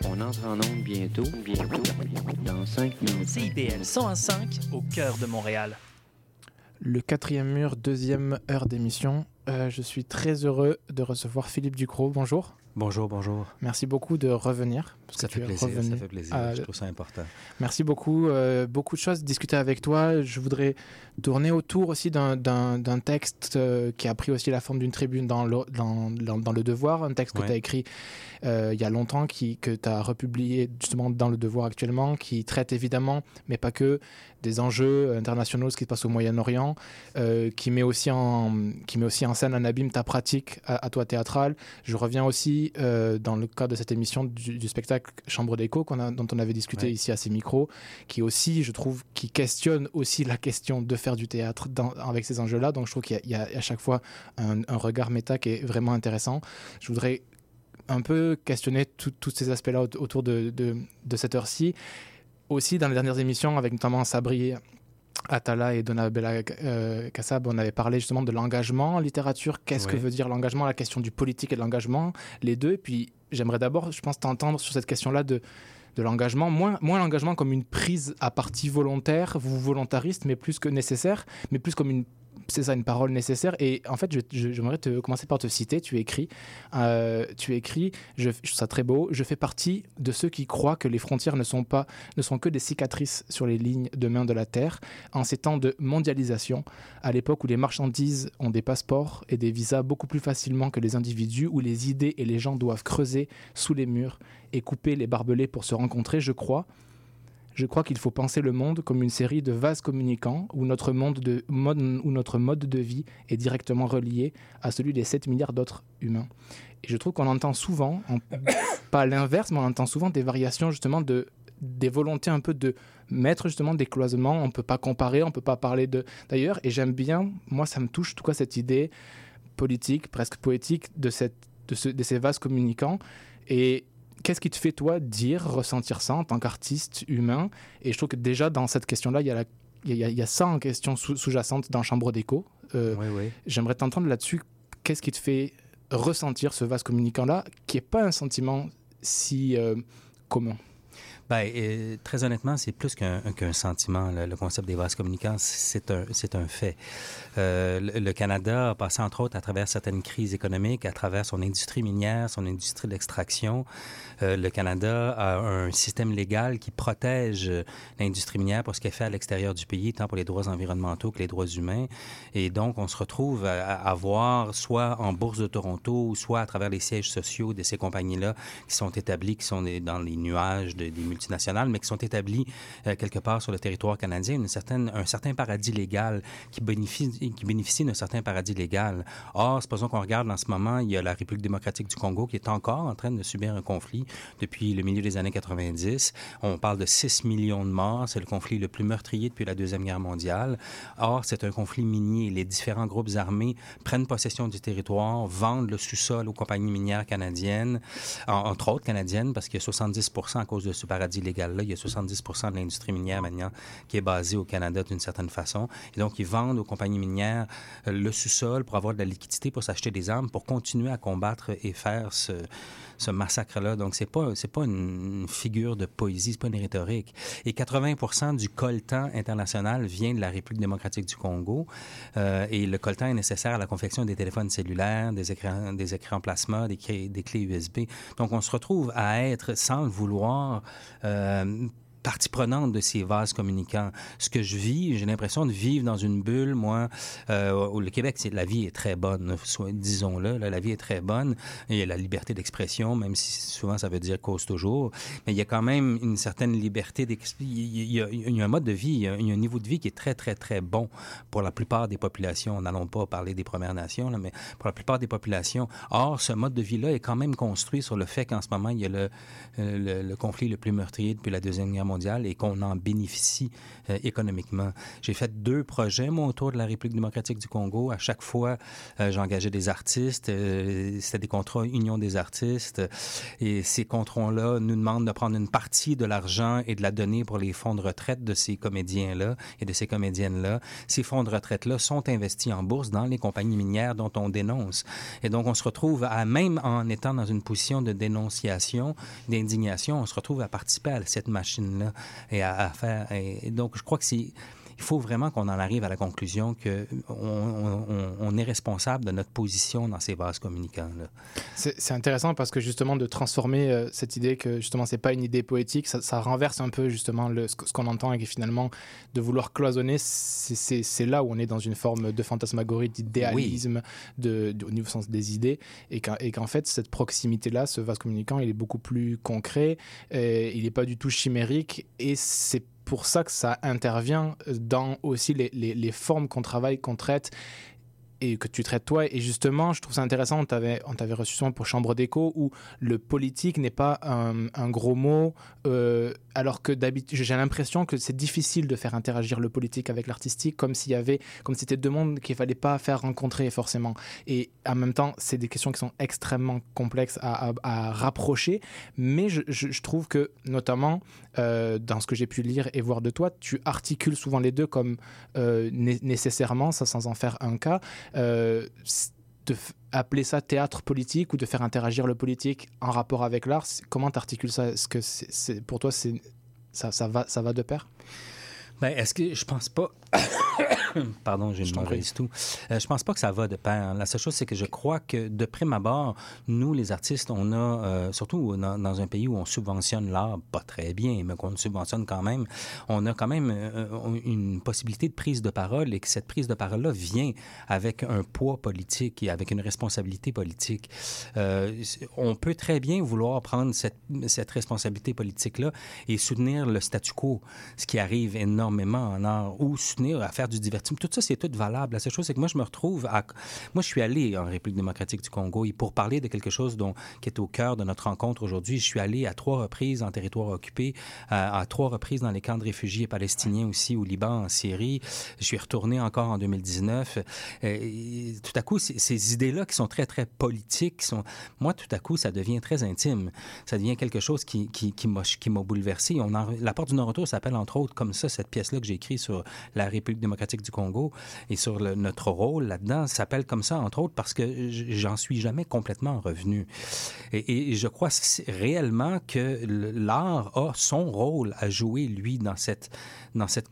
On entre en onde bientôt. Bientôt. Dans 5 minutes. CIBL 101.5 au cœur de Montréal. Le quatrième mur, deuxième heure d'émission. Euh, je suis très heureux de recevoir Philippe Ducrot. Bonjour. Bonjour, bonjour. Merci beaucoup de revenir. parce Ça que fait tu plaisir, revenu. ça fait plaisir. Je trouve ça important. Merci beaucoup. Euh, beaucoup de choses discuter avec toi. Je voudrais tourner autour aussi d'un- texte euh, qui a pris aussi la forme d'une tribune dans le, dans, dans- dans le Devoir, un texte que Ouais. tu as écrit euh, il y a longtemps, qui, que tu as republié justement dans le Devoir actuellement, qui traite évidemment, mais pas que, des enjeux internationaux, ce qui se passe au Moyen-Orient, euh, qui, met aussi en, qui met aussi en scène un abîme ta pratique à, à toi théâtrale. Je reviens aussi euh, dans le cadre de cette émission du, du spectacle Chambre d'écho dont on avait discuté Ouais. ici à ces micros, qui aussi, je trouve, qui questionne aussi la question de faire du théâtre dans- avec ces enjeux-là. Donc je trouve qu'il y, a- il y a à chaque fois un, un regard méta qui est vraiment intéressant. Je voudrais un peu questionner tous ces aspects-là aut- autour de, de- de cette heure-ci. Aussi, dans les dernières émissions, avec notamment Sabri Atala et Donabella euh, Kassab, on avait parlé justement de l'engagement en littérature. Qu'est-ce que veut dire l'engagement La question du politique et de l'engagement, les deux? Et puis, j'aimerais d'abord, je pense, t'entendre sur cette question-là de, de l'engagement. Moins, moins l'engagement comme une prise à partie volontaire, ou volontariste, mais plus que nécessaire, mais plus comme une c'est ça, une parole nécessaire. Et en fait, j'aimerais te commencer par te citer. Tu écris, euh, tu écris, je, je trouve ça très beau. Je fais partie de ceux qui croient que les frontières ne sont pas, ne sont que des cicatrices sur les lignes de main de la terre. En ces temps de mondialisation, à l'époque où les marchandises ont des passeports et des visas beaucoup plus facilement que les individus, où les idées et les gens doivent creuser sous les murs et couper les barbelés pour se rencontrer, je crois je crois qu'il faut penser le monde comme une série de vases communicants où notre, mode, de vie est directement relié à celui des 7 milliards d'autres humains. Et je trouve qu'on entend souvent, en- pas l'inverse, mais on entend souvent des variations justement de des volontés un peu de mettre justement des cloisonnements, on peut pas comparer, on peut pas parler de d'ailleurs et j'aime bien, moi ça me touche en tout cas cette idée politique, presque poétique de, de ces vases communicants et qu'est-ce qui te fait, toi, dire, ressentir ça en tant qu'artiste humain? Et je trouve que déjà, dans cette question-là, il y, a la- il y a- il y a ça en question sous- sous-jacente dans Chambre d'écho. Euh, J'aimerais t'entendre là-dessus. Qu'est-ce qui te fait ressentir ce vase communicant-là, qui n'est pas un sentiment si euh, commun? Euh, très honnêtement, c'est plus qu'un sentiment. Le, concept des vases communicants, c'est un, un fait. Euh, le, Canada a passé, entre autres, à travers certaines crises économiques, à travers son industrie minière, son industrie d'extraction. Euh, le Canada a un système légal qui protège l'industrie minière pour ce qu'elle fait à l'extérieur du pays, tant pour les droits environnementaux que les droits humains. Et donc, on se retrouve à, à voir, soit en bourse de Toronto, soit à travers les sièges sociaux de ces compagnies-là qui sont établis, qui sont dans les nuages de- des multinationales, mais qui sont établis euh, quelque part sur le territoire canadien, une certaine, un certain paradis légal qui bénéficie, qui bénéficie d'un certain paradis légal. Or, supposons qu'on regarde en ce moment, il y a la République démocratique du Congo qui est encore en train de subir un conflit depuis le milieu des années 90. On parle de 6 millions de morts. C'est le conflit le plus meurtrier depuis la Deuxième Guerre mondiale. Or, c'est un conflit minier. Les différents groupes armés prennent possession du territoire, vendent le sous-sol aux compagnies minières canadiennes, en- entre autres canadiennes, parce qu'il y a 70 à cause de ce paradis il y a 70 de l'industrie minière maintenant qui est basée au Canada d'une certaine façon. Et donc, ils vendent aux compagnies minières euh, le sous-sol pour avoir de la liquidité, pour s'acheter des armes, pour continuer à combattre et faire ce, ce massacre-là. Donc, c'est pas, c'est pas une figure de poésie, c'est pas une rhétorique. Et 80% du coltan international vient de la République démocratique du Congo. Euh, et le coltan est nécessaire à la confection des téléphones cellulaires, des écrans, des écrans plasma, des, clés- des clés USB. Donc, on se retrouve à être, sans le vouloir, euh, partie prenante de ces vases communicants. Ce que je vis, j'ai l'impression de vivre dans une bulle, moi, euh, où le Québec, la vie est très bonne, disons-le, la vie est très bonne, il y a la liberté d'expression, même si souvent ça veut dire cause toujours, mais il y a quand même une certaine liberté d'expression. Il y, a- un mode de vie, il y a un niveau de vie qui est très, très, très bon pour la plupart des populations. N'allons pas parler des Premières Nations, mais pour la plupart des populations. Or, ce mode de vie-là est quand même construit sur le fait qu'en ce moment, il y a le, euh, le conflit le plus meurtrier depuis la Deuxième Guerre mondiale et qu'on en bénéficie euh, économiquement. J'ai fait deux projets, moi, autour de la République démocratique du Congo. À chaque fois, euh, j'engageais des artistes. euh, C'était des contrats Union des artistes. Et ces contrats-là nous demandent de prendre une partie de l'argent et de la donner pour les fonds de retraite de ces comédiens-là et de ces comédiennes-là. Ces fonds de retraite-là sont investis en bourse dans les compagnies minières dont on dénonce. Et donc, on se retrouve à, même en étant dans une position de dénonciation, d'indignation, on se retrouve à participer à cette et à, faire. Et donc, je crois que c'est. Il faut vraiment qu'on en arrive à la conclusion qu'on on, est responsable de notre position dans ces vases communicants-là. C'est intéressant parce que justement de transformer euh, cette idée que justement c'est pas une idée poétique, ça, ça renverse un peu justement le, ce qu'on entend et que finalement de vouloir cloisonner, c'est- là où on est dans une forme de fantasmagorie, d'idéalisme, de, de- au niveau sens des idées, et qu'en fait cette proximité-là, ce vase communicant, il est beaucoup plus concret, et il n'est pas du tout chimérique, et c'est pour ça que ça intervient dans aussi les, les- formes qu'on travaille, qu'on traite et que tu traites toi. Et justement, je trouve ça intéressant, on t'avait, reçu souvent pour Chambre d'écho, où le politique n'est pas un, gros mot, euh, alors que d'habitude, j'ai l'impression que c'est difficile de faire interagir le politique avec l'artistique, comme s'il y avait, comme si c'était deux mondes qu'il fallait pas faire rencontrer forcément. Et en même temps, c'est des questions qui sont extrêmement complexes à, rapprocher, mais je trouve que, notamment, euh, dans ce que j'ai pu lire et voir de toi, tu articules souvent les deux comme euh, né- nécessairement, ça sans en faire un cas, euh, appeler ça théâtre politique ou de faire interagir le politique en rapport avec l'art, comment tu articules ça? Est-ce que pour toi, ça, va, ça va de pair? Ben, est-ce que je pense pas. Pardon, j'ai une mauvaise tout. Euh, je pense pas que ça va de pair. La seule chose, c'est que je crois que de prime abord, nous, les artistes, on a, euh, surtout dans, dans un pays où on subventionne l'art, pas très bien, mais qu'on subventionne quand même, on a quand même euh, une possibilité de prise de parole et que cette prise de parole-là vient avec un poids politique et avec une responsabilité politique. Euh, on peut très bien vouloir prendre cette, cette responsabilité politique-là et soutenir le statu quo, ce qui arrive énormément en art, ou à faire du divertissement. Tout ça, c'est tout valable. La seule chose, c'est que moi, je me retrouve. Moi, je suis allé en République démocratique du Congo et pour parler de quelque chose dont, qui est au cœur de notre rencontre aujourd'hui, je suis allé à trois reprises en territoire occupé, à, à trois reprises dans les camps de réfugiés palestiniens aussi, au Liban, en Syrie. Je suis retourné encore en 2019. Euh, tout à coup, ces, idées-là qui sont très, très politiques, moi, tout à coup, ça devient très intime. Ça devient quelque chose qui, qui, qui m'a bouleversé. On La porte du Nord-Retour s'appelle, entre autres, comme ça, cette pièce-là que j'ai écrite sur la République démocratique du Congo et sur notre rôle là-dedans s'appelle comme ça, entre autres, parce que j'en suis jamais complètement revenu. Et, je crois réellement que l'art a son rôle à jouer, lui, dans cette, dans cette,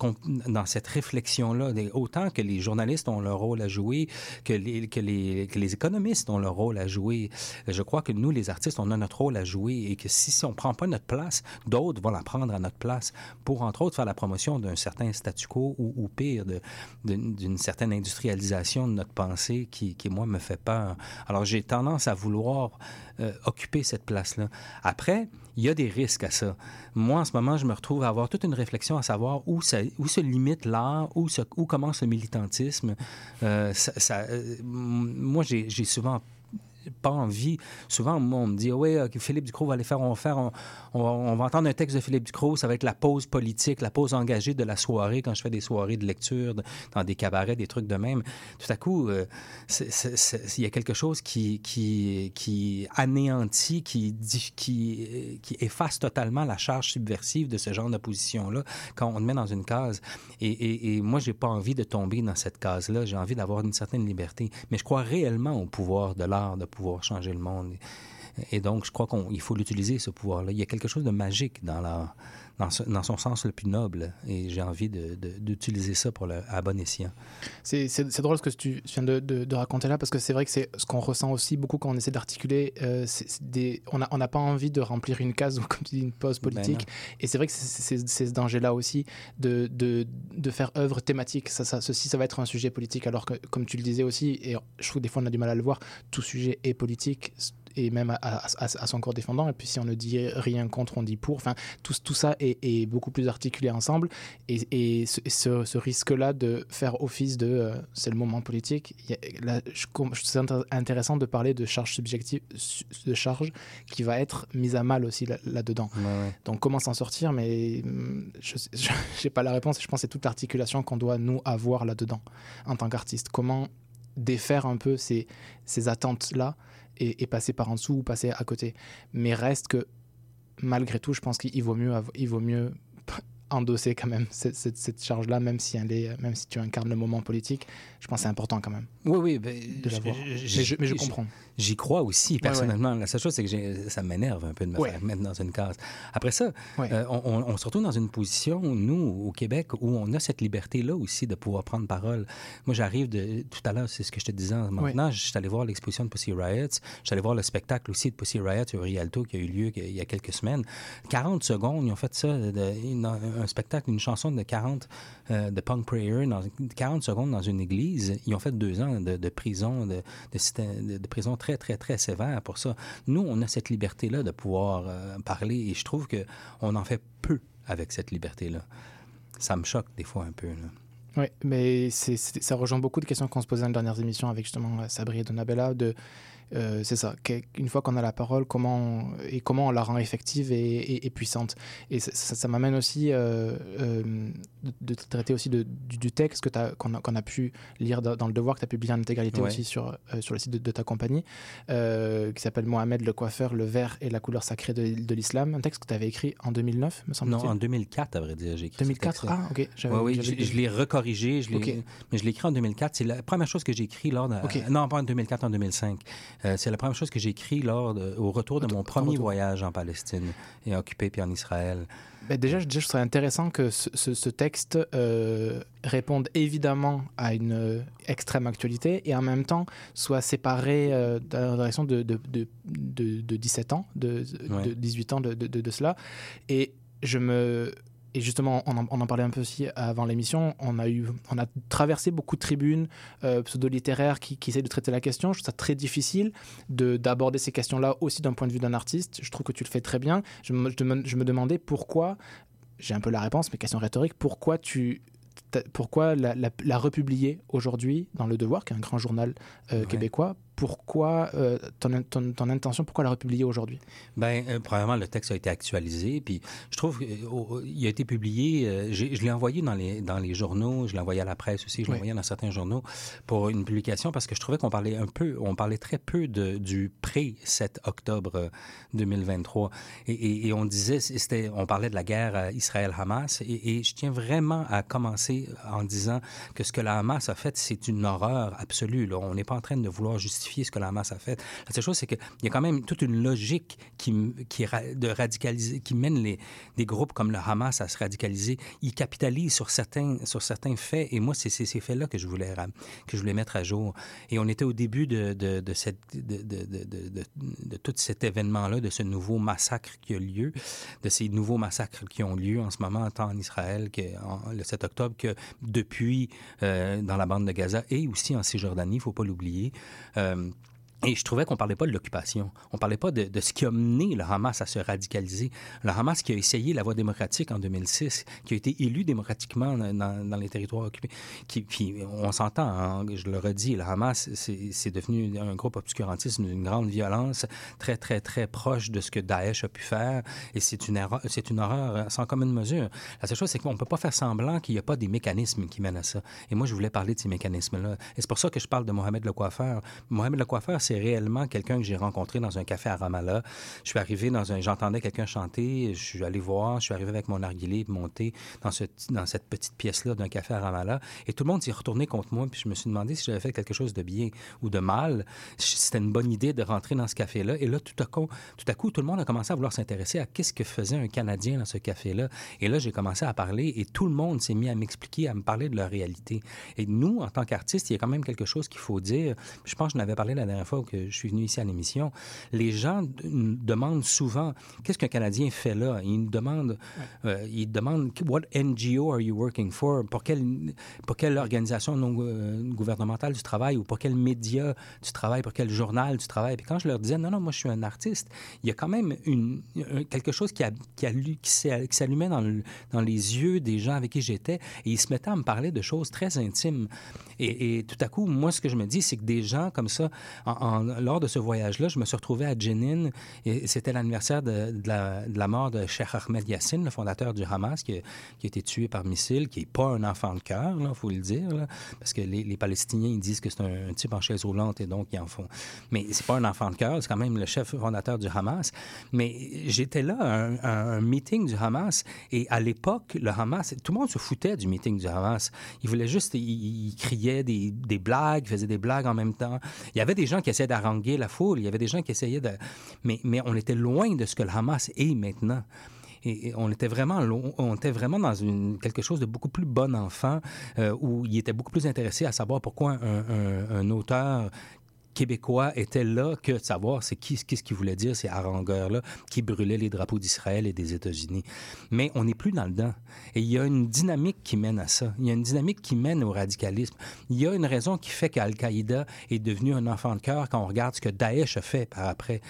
dans cette réflexion-là. Autant que les journalistes ont leur rôle à jouer, que les, que, les, que les économistes ont leur rôle à jouer. Je crois que nous, les artistes, on a notre rôle à jouer et que si, on ne prend pas notre place, d'autres vont la prendre à notre place pour, entre autres, faire la promotion d'un certain statu quo ou pire, de- d'une certaine industrialisation de notre pensée qui, qui, moi, me fait peur. Alors, j'ai tendance à vouloir euh, occuper cette place-là. Après, il y a des risques à ça. Moi, en ce moment, je me retrouve à avoir toute une réflexion à savoir où, ça, où se limite l'art, où, où commence le militantisme. Euh, euh, moi, j'ai souvent pas envie. Souvent, on me dit, oui, Philippe Ducrot va aller faire, on va faire, on, va, entendre un texte de Philippe Ducrot, ça va être la pause politique, la pause engagée de la soirée, quand je fais des soirées de lecture dans des cabarets, des trucs de même. Tout à coup, euh, il y a quelque chose qui, qui, anéantit, qui, euh, qui efface totalement la charge subversive de ce genre de position-là quand on te met dans une case. Et, et, et moi, j'ai pas envie de tomber dans cette case-là. J'ai envie d'avoir une certaine liberté. Mais je crois réellement au pouvoir de l'art, de pouvoir changer le monde. Et donc, je crois qu'il faut l'utiliser, ce pouvoir-là. Il y a quelque chose de magique dans l'art, dans, ce- dans son sens le plus noble. Et j'ai envie d'utiliser ça pour le, à bon escient. C'est c'est- c'est drôle ce que tu viens de, de- de raconter là, parce que c'est vrai que c'est ce qu'on ressent aussi beaucoup quand on essaie d'articuler. euh, on n'a on n'a pas envie de remplir une case ou, comme tu dis, une pause politique. et c'est vrai que c'est- c'est c'est ce danger-là aussi de, de, de faire œuvre thématique. Ça, ça, ceci, ça va être un sujet politique, alors que, comme tu le disais aussi, et je trouve que des fois on a du mal à le voir, tout sujet est politique et même à, à- à- son corps défendant. Et puis si on ne dit rien contre, on dit pour. Enfin, tout, tout ça est, est beaucoup plus articulé ensemble. Et, et ce, risque-là de faire office de euh, c'est le moment politique, a- là, je, intér- intéressant de parler de charge subjective, su- de charge qui va être mise à mal aussi là- là-dedans. Donc comment s'en sortir Mais hum, je n'ai pas la réponse. Je pense que c'est toute l'articulation qu'on doit nous avoir là-dedans en tant qu'artiste. Comment défaire un peu ces, ces attentes-là et, passer par en dessous ou passer à côté. Mais reste que malgré tout, je pense qu'il vaut mieux, il vaut mieux endosser quand même cette, cette- cette charge-là, même si, elle est, même si tu incarnes le moment politique. Je pense que c'est important quand même. Oui, oui. de l'avoir. Mais je, mais je comprends. J'y crois aussi, Ouais, personnellement. La seule chose, c'est que ça m'énerve un peu de me Ouais. faire mettre dans une case. Après ça, euh, on, on- on se retrouve dans une position, nous, au Québec, où on a cette liberté-là aussi de pouvoir prendre parole. Moi, j'arrive de... Tout à l'heure, c'est ce que je te disais maintenant, je suis allé voir l'exposition de Pussy Riot. Je suis allé voir le spectacle aussi de Pussy Riot au Rialto qui a eu lieu il y a quelques semaines. 40 secondes, ils ont fait ça, de- une- un spectacle, une chanson de 40 euh, de Punk Prayer, dans 40 secondes dans une église. Ils ont fait deux ans de, prison, de, de, prison très, très, très sévère pour ça. Nous, on a cette liberté-là de pouvoir euh, parler et je trouve qu'on en fait peu avec cette liberté-là. Ça me choque des fois un peu. là. Oui, mais ça rejoint beaucoup de questions qu'on se posait dans les dernières émissions avec justement euh, Sabri et Donabella. De, euh, c'est ça, une fois qu'on a la parole, comment on- et comment on la rend effective et, et- et puissante. Et ça, ça- ça m'amène aussi euh, euh, de, de traiter aussi de- du, du texte que qu'on, a, pu lire dans, le Devoir, que tu as publié en intégralité Ouais. aussi sur, sur le site de, de ta compagnie, qui s'appelle Mohamed le coiffeur, le verre et la couleur sacrée de, l'islam. Un texte que tu avais écrit en 2009, me Non, semble-t-il. en 2004, à vrai dire, j'ai écrit ce 2004, texte-là. ah, ok, Ouais, oui, je, je l'ai recorrigé, je l'ai- Ok. mais je l'ai écrit en 2004. C'est la première chose que j'ai écrit lors de... Non, pas en 2004, en 2005. Euh, c'est la première chose que j'ai écrit lors de- au retour de mon premier retour. voyage en Palestine et occupé puis en Israël. Ben déjà, je- je trouve intéressant que ce, ce- ce texte euh, réponde évidemment à une euh, extrême actualité et en même temps soit séparé euh, dans la direction de, de, de, de- de 17 ans, de, de Ouais. 18 ans de, de- de- de cela. Et je me. Et justement, on en, on en parlait un peu aussi avant l'émission. On a eu, on a traversé beaucoup de tribunes euh, pseudo-littéraires qui, qui essaient de traiter la question. Je trouve ça très difficile de d'aborder ces questions-là aussi d'un point de vue d'un artiste. Je trouve que tu le fais très bien. Je me, je me- je me demandais pourquoi, j'ai un peu la réponse, mais question rhétorique, pourquoi tu pourquoi la, la- la republier aujourd'hui dans Le Devoir, qui est un grand journal euh, québécois Pourquoi euh, ton, ton, ton intention, pourquoi la republier aujourd'hui? Ben, euh, premièrement, le texte a été actualisé, puis je trouve qu'il a été publié, euh, je l'ai envoyé dans les, dans les journaux, je l'ai envoyé à la presse aussi, je l'ai Oui. envoyé dans certains journaux pour une publication parce que je trouvais qu'on parlait un peu, on parlait très peu de, du pré-7 octobre euh, 2023. Et, et- et on disait, c'était, on parlait de la guerre euh, Israël-Hamas, et, et je tiens vraiment à commencer en disant que ce que la Hamas a fait, c'est une horreur absolue. là. On n'est pas en train de vouloir justifier ce que la Hamas a fait. La seule chose, c'est qu'il y a quand même toute une logique qui, de radicaliser, qui mène les, des groupes comme le Hamas à se radicaliser. Ils capitalisent sur certains, sur certains faits, et moi, c'est ces faits-là que je voulais que je voulais mettre à jour. Et on était au début de, de, de cette, tout cet événement-là, de ce nouveau massacre qui a lieu, de ces nouveaux massacres qui ont lieu en ce moment, tant en Israël que le 7 octobre, que depuis euh, dans la bande de Gaza et aussi en Cisjordanie, il ne faut pas l'oublier. Euh, um, et je trouvais qu'on parlait pas de l'occupation. On parlait pas de, de ce qui a mené le Hamas à se radicaliser. Le Hamas qui a essayé la voie démocratique en 2006, qui a été élu démocratiquement dans, dans- les territoires occupés. Qui, puis on s'entend, hein, je le redis, le Hamas, c'est devenu un groupe obscurantiste d'une grande violence, très, très, très proche de ce que Daesh a pu faire. Et c'est une, une horreur sans commune mesure. La seule chose, c'est qu'on ne peut pas faire semblant qu'il n'y a pas des mécanismes qui mènent à ça. Et moi, je voulais parler de ces mécanismes-là. Et c'est pour ça que je parle de Mohamed le coiffeur. Mohamed le coiffeur, c'est c'est réellement quelqu'un que j'ai rencontré dans un café à Ramallah. Je suis arrivé dans un, j'entendais quelqu'un chanter, je suis allé voir, je suis arrivé avec mon narguilé, monté dans, ce, dans cette petite pièce-là d'un café à Ramallah, et tout le monde s'est retourné contre moi, puis je me suis demandé si j'avais fait quelque chose de bien ou de mal. C'était une bonne idée de rentrer dans ce café-là, et là, tout à coup, tout à coup, tout le monde a commencé à vouloir s'intéresser à qu'est-ce que faisait un Canadien dans ce café-là. Et là, j'ai commencé à parler, et tout le monde s'est mis à m'expliquer, à me parler de leur réalité. Et nous, en tant qu'artistes, il y a quand même quelque chose qu'il faut dire. Je pense que je n'avais parlé la dernière fois que je suis venu ici à l'émission. Les gens demandent souvent qu'est-ce qu'un Canadien fait là? Ils nous demandent, euh, ils demandent what NGO are you working for? Pour quelle, pour quelle organisation non euh, gouvernementale tu travailles? Ou pour quel média tu travailles, pour quel journal tu travailles? Puis quand je leur disais non, non, moi je suis un artiste, il y a quand même une, un- quelque chose qui, a, qui, a, s'allumait dans, le- dans les yeux des gens avec qui j'étais et ils se mettaient à me parler de choses très intimes. Et, et tout à coup, moi, ce que je me dis, c'est que des gens comme ça, en- lors de ce voyage-là, je me suis retrouvé à Jenin et c'était l'anniversaire de, la, mort de Cheikh Ahmed Yassine, le fondateur du Hamas, qui, a- été tué par missile, qui n'est pas un enfant de cœur, il faut le dire, parce que les, les Palestiniens, ils disent que c'est un, type en chaise roulante et donc ils en font. Mais c'est pas un enfant de cœur, c'est quand même le chef fondateur du Hamas. Mais j'étais là à un, meeting du Hamas et à l'époque, le Hamas, tout le monde se foutait du meeting du Hamas. Ils voulaient juste, ils criaient des, des blagues, faisaient des blagues en même temps. Il y avait des gens qui d'haranguer la foule, il y avait des gens qui essayaient de... Mais, mais on était loin de ce que le Hamas est maintenant. Et, on était vraiment, on était vraiment dans quelque chose de beaucoup plus bon enfant, euh, où il était beaucoup plus intéressé à savoir pourquoi un- un auteur québécois était là que de savoir c'est qu'est-ce qu'il voulait dire ces harangueurs-là qui brûlaient les drapeaux d'Israël et des États-Unis. Mais on n'est plus dans le dedans. Et il y a une dynamique qui mène à ça. Il y a une dynamique qui mène au radicalisme. Il y a une raison qui fait qu'Al-Qaïda est devenu un enfant de cœur quand on regarde ce que Daesh a fait par après.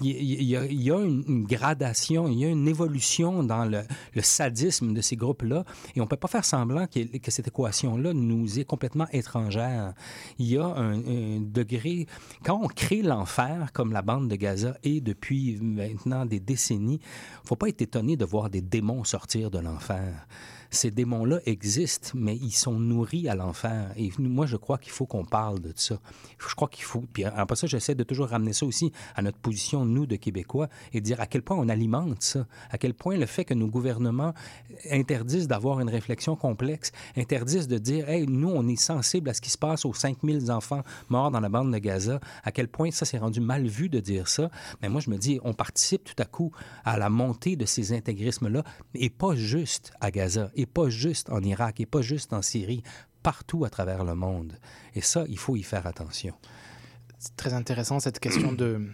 Il y a, une, gradation, il y a une évolution dans le, sadisme de ces groupes-là et on ne peut pas faire semblant que, que cette équation-là nous est complètement étrangère. Il y a un degré... Quand on crée l'enfer, comme la bande de Gaza est depuis maintenant des décennies, faut pas être étonné de voir des démons sortir de l'enfer. Ces démons-là existent, mais ils sont nourris à l'enfer. Et moi, je crois qu'il faut qu'on parle de ça. Je crois qu'il faut... Puis après ça, j'essaie de toujours ramener ça aussi à notre position, nous, de Québécois, et dire à quel point on alimente ça, à quel point le fait que nos gouvernements interdisent d'avoir une réflexion complexe, interdisent de dire, hey, nous, on est sensible à ce qui se passe aux 5000 enfants morts dans la bande de Gaza, à quel point ça s'est rendu mal vu de dire ça. Mais moi, je me dis, on participe tout à coup à la montée de ces intégrismes-là, et pas juste à Gaza, pas juste en Irak, et pas juste en Syrie, partout à travers le monde. Et ça, il faut y faire attention. C'est très intéressant cette question de,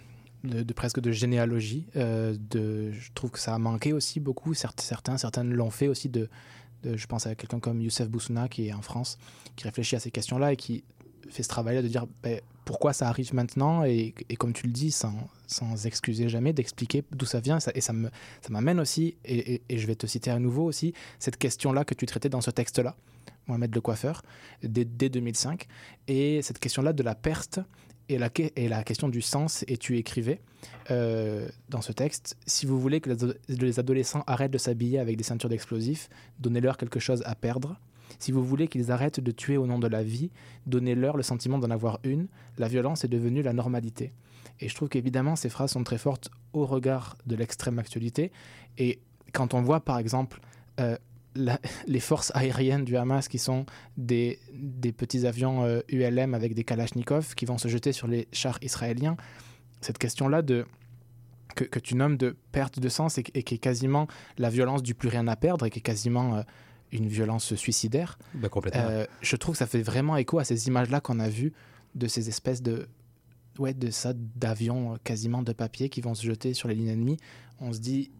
de, presque de généalogie. euh, de, je trouve que ça a manqué aussi beaucoup. Certains, certaines l'ont fait aussi. De- je pense à quelqu'un comme Youssef Boussouna qui est en France, qui réfléchit à ces questions-là et qui fait ce travail-là de dire ben, pourquoi ça arrive maintenant et, comme tu le dis, sans, sans excuser jamais, d'expliquer d'où ça vient. Et ça ça m'amène aussi, et, et- je vais te citer à nouveau aussi, cette question-là que tu traitais dans ce texte-là, Mohamed le coiffeur, dès, dès 2005, et cette question-là de la perte et la, et la question du sens, et tu écrivais euh, dans ce texte, si vous voulez que les adolescents arrêtent de s'habiller avec des ceintures d'explosifs, donnez-leur quelque chose à perdre. Si vous voulez qu'ils arrêtent de tuer au nom de la vie, donnez-leur le sentiment d'en avoir une. La violence est devenue la normalité. Et je trouve qu'évidemment, ces phrases sont très fortes au regard de l'extrême actualité. Et quand on voit, par exemple, euh, les forces aériennes du Hamas qui sont des, petits avions euh, ULM avec des Kalachnikov qui vont se jeter sur les chars israéliens, cette question-là de que, tu nommes de perte de sens et, et qui est quasiment la violence du plus rien à perdre et qui est quasiment euh, une violence suicidaire. Ben, complètement. Euh, je trouve que ça fait vraiment écho à ces images-là qu'on a vues de ces espèces de ouais de ça d'avions euh, quasiment de papier qui vont se jeter sur les lignes ennemies. On se dit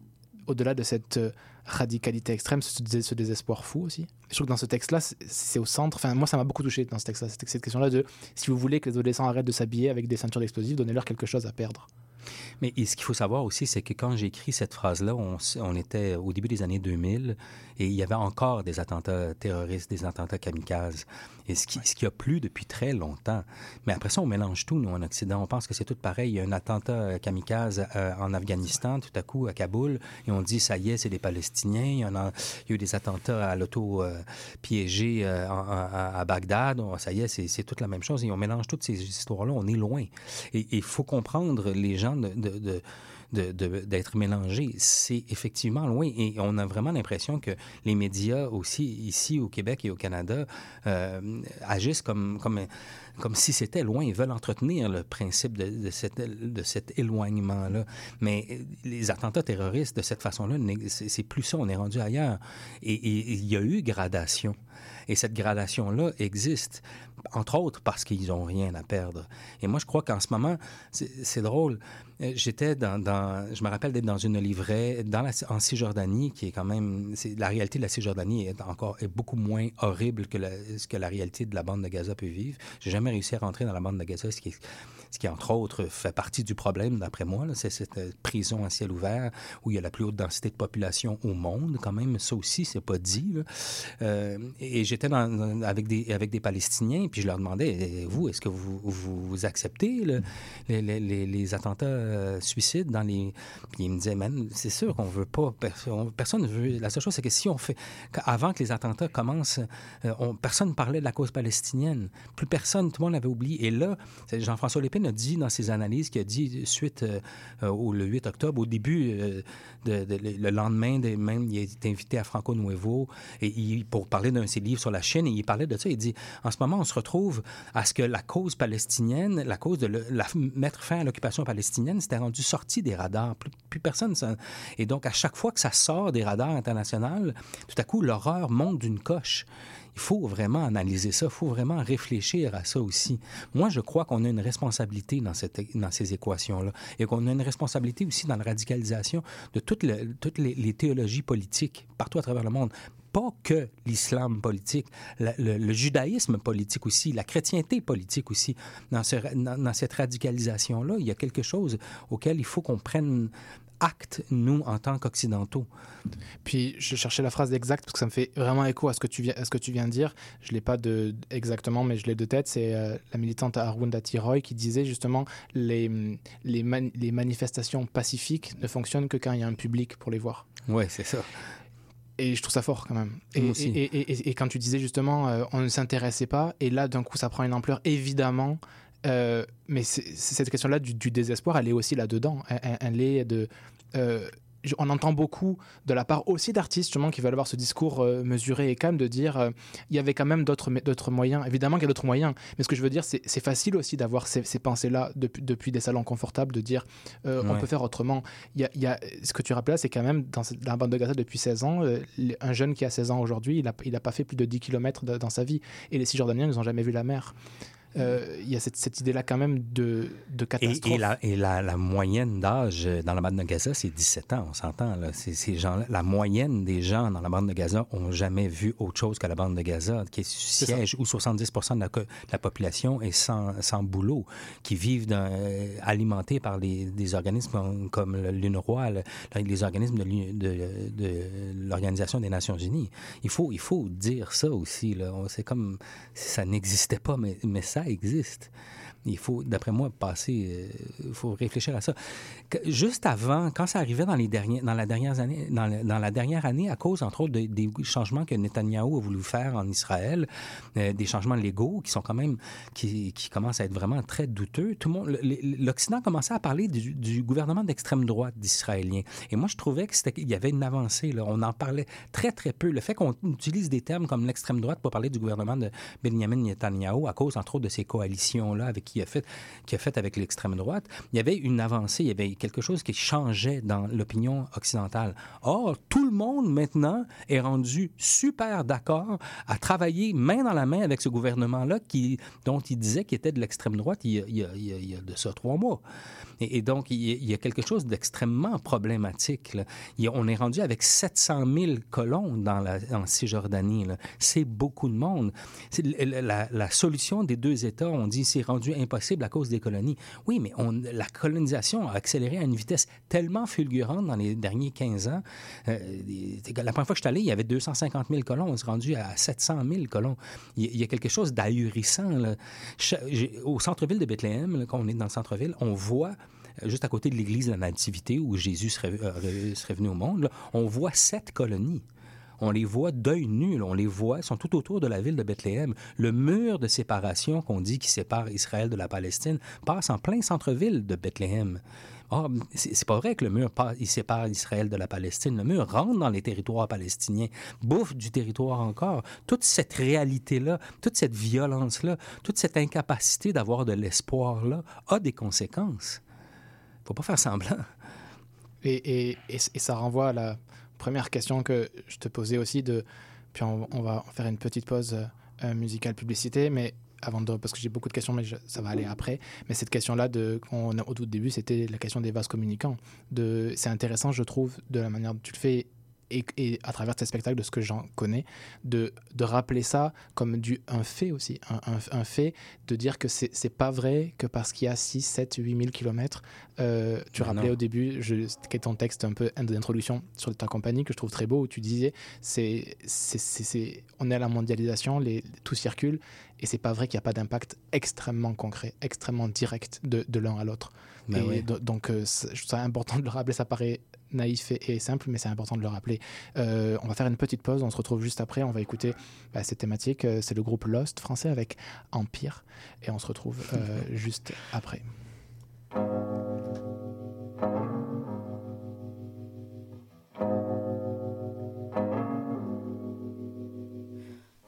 au-delà de cette euh, radicalité extrême, ce, dés- ce désespoir fou aussi. Je trouve que dans ce texte-là, c'est- c'est au centre. Enfin, moi, ça m'a beaucoup touché dans ce texte-là. Cette, cette question-là de si vous voulez que les adolescents arrêtent de s'habiller avec des ceintures d'explosifs, donnez-leur quelque chose à perdre. Mais ce qu'il faut savoir aussi, c'est que quand j'ai écrit cette phrase-là, on, était au début des années 2000 et il y avait encore des attentats terroristes, des attentats kamikazes. Et ce qui, ce qui a plu depuis très longtemps. Mais après ça, on mélange tout, nous, en Occident. On pense que c'est tout pareil. Il y a un attentat euh, kamikaze euh, en Afghanistan, tout à coup, à Kaboul, et on dit, ça y est, c'est des Palestiniens. Il y, en a, il y a eu des attentats à l'auto euh, piégé euh, à, à Bagdad. On- ça y est, c'est c'est toute la même chose. Et on mélange toutes ces histoires-là. On est loin. Et il faut comprendre les gens d'être mélangés. C'est effectivement loin et on a vraiment l'impression que les médias aussi ici au Québec et au Canada euh, agissent comme, comme, comme si c'était loin. Ils veulent entretenir le principe de, cette- de cet éloignement-là. Mais les attentats terroristes de cette façon-là, c'est plus ça. On est rendu ailleurs. Et, il y a eu gradation. Et cette gradation-là existe, entre autres parce qu'ils n'ont rien à perdre. Et moi, je crois qu'en ce moment, c'est drôle. Euh, J'étais dans, Je me rappelle d'être dans une livraie dans la, en Cisjordanie, qui est quand même. La réalité de la Cisjordanie est encore est beaucoup moins horrible que ce que la réalité de la bande de Gaza peut vivre. J'ai jamais réussi à rentrer dans la bande de Gaza, ce qui ce qui, entre autres, fait partie du problème, d'après moi. C'est cette euh, prison à ciel ouvert où il y a la plus haute densité de population au monde, quand même. Ça aussi, c'est pas dit. Euh, et j'étais avec, des, avec des Palestiniens, puis je leur demandais, Eh, vous, est-ce que vous, vous, acceptez le- les, attentats euh, suicides dans les... Puis ils me disaient, c'est sûr qu'on veut pas... Personne, veut... La seule chose, c'est que si on fait... Avant que les attentats commencent, on- personne parlait de la cause palestinienne. Plus personne, tout le monde l'avait oublié. Et là, Jean-François Lépine a dit dans ses analyses, qu'il a dit suite euh, euh, au le 8 octobre, au début, euh, le lendemain, de- même, il été invité à Franco Nuevo et pour parler d'un de ses livres sur la Chine, et il parlait de ça. Il dit, en ce moment, on se retrouve à ce que la cause palestinienne, la cause de mettre fin à l'occupation palestinienne, c'était rendu sorti des radars. Plus, personne... Et donc, à chaque fois que ça sort des radars internationaux, tout à coup, l'horreur monte d'une coche. Il faut vraiment analyser ça, il faut vraiment réfléchir à ça aussi. Moi, je crois qu'on a une responsabilité dans, ces équations-là et qu'on a une responsabilité aussi dans la radicalisation de toutes, le- toutes les, théologies politiques partout à travers le monde. Pas que l'islam politique, le, judaïsme politique aussi, la chrétienté politique aussi. Dans cette radicalisation-là, il y a quelque chose auquel il faut qu'on prenne acte, nous, en tant qu'Occidentaux. Puis je cherchais la phrase exacte parce que ça me fait vraiment écho à ce que tu viens, à ce que tu viens de dire. Je l'ai pas de, exactement, mais je l'ai de tête. C'est euh, la militante Arundhati Roy qui disait justement les, les, man- les manifestations pacifiques ne fonctionnent que quand il y a un public pour les voir. Ouais, c'est ça. Et je trouve ça fort quand même. Et, Moi aussi. et, et- et- et quand tu disais justement, euh, on ne s'intéressait pas, et là d'un coup ça prend une ampleur évidemment. Euh, mais cette question-là du, du désespoir, elle est aussi là-dedans. Elle, est de. euh, on entend beaucoup de la part aussi d'artistes justement qui veulent avoir ce discours euh, mesuré et calme de dire euh, il y avait quand même d'autres moyens. Évidemment qu'il y a d'autres moyens, mais ce que je veux dire, c'est facile aussi d'avoir ces, ces pensées-là depuis, depuis des salons confortables, de dire euh, on peut faire autrement. Il y a, il y a- ce que tu rappelles là, c'est quand même dans, la bande de Gaza depuis 16 ans, un jeune qui a 16 ans aujourd'hui, il n'a il a pas fait plus de 10 km dans sa vie. Et les Cisjordaniens, ils n'ont jamais vu la mer. Euh, Il y a cette, cette idée-là quand même de, de catastrophe. et la, et la, la moyenne d'âge dans la bande de Gaza, c'est 17 ans, on s'entend. là. C'est- Ces gens la moyenne des gens dans la bande de Gaza ont jamais vu autre chose que la bande de Gaza, qui est siège où 70 de la, de la population est sans, sans boulot, qui vivent dans- euh, alimentés par les, des organismes comme, l'UNRWA, le- les organismes de, de- de l'Organisation des Nations Unies. Il faut, il faut dire ça aussi. là. On- C'est comme si ça n'existait pas, mais, mais ça existe. Il faut, d'après moi, passer. Il faut réfléchir à ça. Juste avant, quand ça arrivait dans les derniers, dans la dernière année, dans, la dernière année, à cause entre autres de- des changements que Netanyahou a voulu faire en Israël, euh, des changements légaux qui sont quand même qui, qui commencent à être vraiment très douteux. Tout le monde, l'Occident commençait à parler du, gouvernement d'extrême droite d'israélien. Et moi, je trouvais que c'était, il y avait une avancée. Là. On en parlait très très peu. Le fait qu'on utilise des termes comme l'extrême droite pour parler du gouvernement de Benjamin Netanyahu à cause entre autres de ces coalitions là avec qui a fait, qui a fait avec l'extrême droite, il y avait une avancée, il y avait quelque chose qui changeait dans l'opinion occidentale. Or, tout le monde maintenant est rendu super d'accord à travailler main dans la main avec ce gouvernement-là qui, dont il disait qu'il était de l'extrême droite il y, a, il, y trois mois. Et, donc, il y, a, quelque chose d'extrêmement problématique. on est rendu avec 700 000 colons dans la, en Cisjordanie. C'est beaucoup de monde. La, la solution des deux États, on dit, c'est rendu impossible à cause des colonies. Oui, mais la colonisation a accéléré à une vitesse tellement fulgurante dans les derniers 15 ans. Euh, la première fois que je suis allé, il y avait 250 000 colons. On s'est rendu à 700 000 colons. Il y a- quelque chose d'ahurissant. Au centre-ville de Bethléem, quand on est dans le centre-ville, on voit juste à côté de l'église de la Nativité où Jésus serait, euh, venu au monde, on voit sept colonies. On les voit d'œil nu, là, on les voit, ils sont tout autour de la ville de Bethléem. Le mur de séparation qu'on dit qui sépare Israël de la Palestine passe en plein centre-ville de Bethléem. Ah, c'est pas vrai que le mur il sépare Israël de la Palestine. Le mur rentre dans les territoires palestiniens, bouffe du territoire encore. Toute cette réalité-là, toute cette violence-là, toute cette incapacité d'avoir de l'espoir-là a des conséquences. Faut pas faire semblant. Et- et ça renvoie à la première question que je te posais aussi. De, puis on, on va faire une petite pause euh, euh, musicale publicité, mais avant de, parce que j'ai beaucoup de questions, mais je- ça va aller après. Mais cette question-là, de, au tout début, c'était la question des vases communicants. De, c'est intéressant, je trouve, de la manière dont tu le fais. Et, et à travers tes spectacles, de ce que j'en connais, de, de rappeler ça comme du, un fait aussi, un, un- un fait, de dire que c'est pas vrai que parce qu'il y a 6, 7, 8 000 kilomètres, euh, tu rappelais non. au début, je, c'était ton texte un peu d'introduction sur ta compagnie que je trouve très beau, où tu disais, c'est, c'est, c'est- c'est- on est à la mondialisation, les, tout circule, et c'est pas vrai qu'il n'y a pas d'impact extrêmement concret, extrêmement direct de, de l'un à l'autre. Ben et ouais. do- donc, euh, c'est- je trouve ça important de le rappeler, ça paraît naïf et, simple, mais c'est important de le rappeler. Euh, on va faire une petite pause, on se retrouve juste après, on va écouter bah, cette thématique, euh, c'est le groupe Lost français avec Empire, et on se retrouve euh, juste après.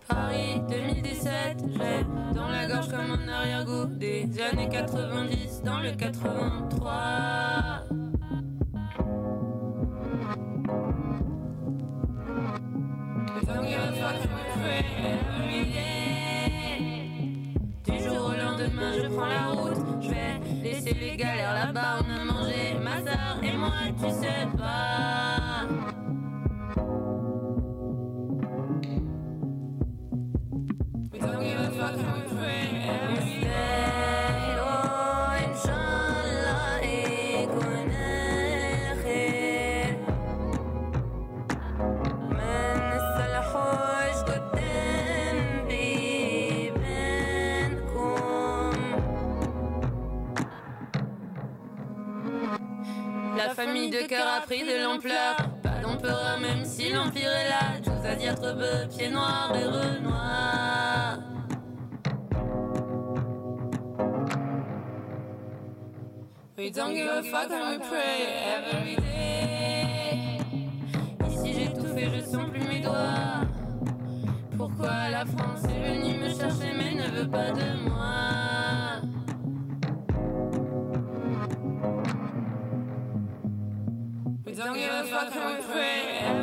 Paris 2017, j'ai dans la gorge comme un arrière-goût des années 90 dans le 83. Là-bas. On a mangé ma sœur et moi, tu sais pas. Cœur a pris de l'ampleur. Pas d'empereur, même si l'empire est là. Tous à dire bœuf, pieds noirs et renois. We don't give a fuck and we pray every day. Ici j'ai tout je sens plus mes doigts. Pourquoi la France est venue me chercher mais ne veut pas de moi? Don't give a fuck and we pray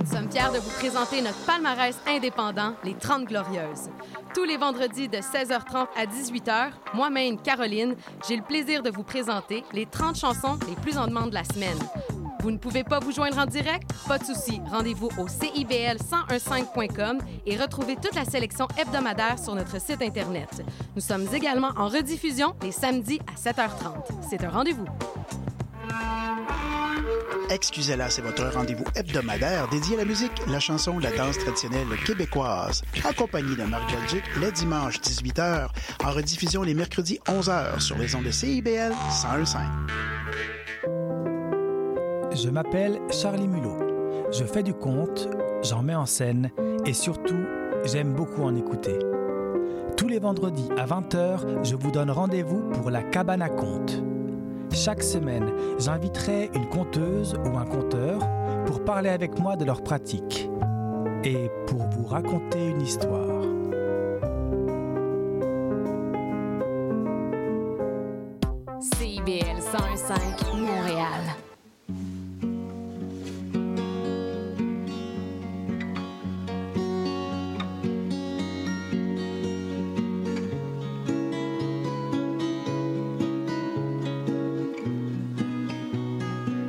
Nous sommes fiers de vous présenter notre palmarès indépendant, les 30 Glorieuses. Tous les vendredis de 16h30 à 18h, moi-même, Caroline, j'ai le plaisir de vous présenter les 30 chansons les plus en demande de la semaine. Vous ne pouvez pas vous joindre en direct? Pas de souci. Rendez-vous au CIBL1015.com et retrouvez toute la sélection hebdomadaire sur notre site Internet. Nous sommes également en rediffusion les samedis à 7h30. C'est un rendez-vous. Excusez-la, c'est votre rendez-vous hebdomadaire dédié à la musique, la chanson, la danse traditionnelle québécoise. Accompagné de Marc Belgique, les dimanches 18h, en rediffusion les mercredis 11h sur les ondes de CIBL 1015. Je m'appelle Charlie Mulot. Je fais du conte, j'en mets en scène et surtout, j'aime beaucoup en écouter. Tous les vendredis à 20h, je vous donne rendez-vous pour la cabane à contes. Chaque semaine, j'inviterai une conteuse ou un conteur pour parler avec moi de leur pratique et pour vous raconter une histoire. CIBL 105 Montréal.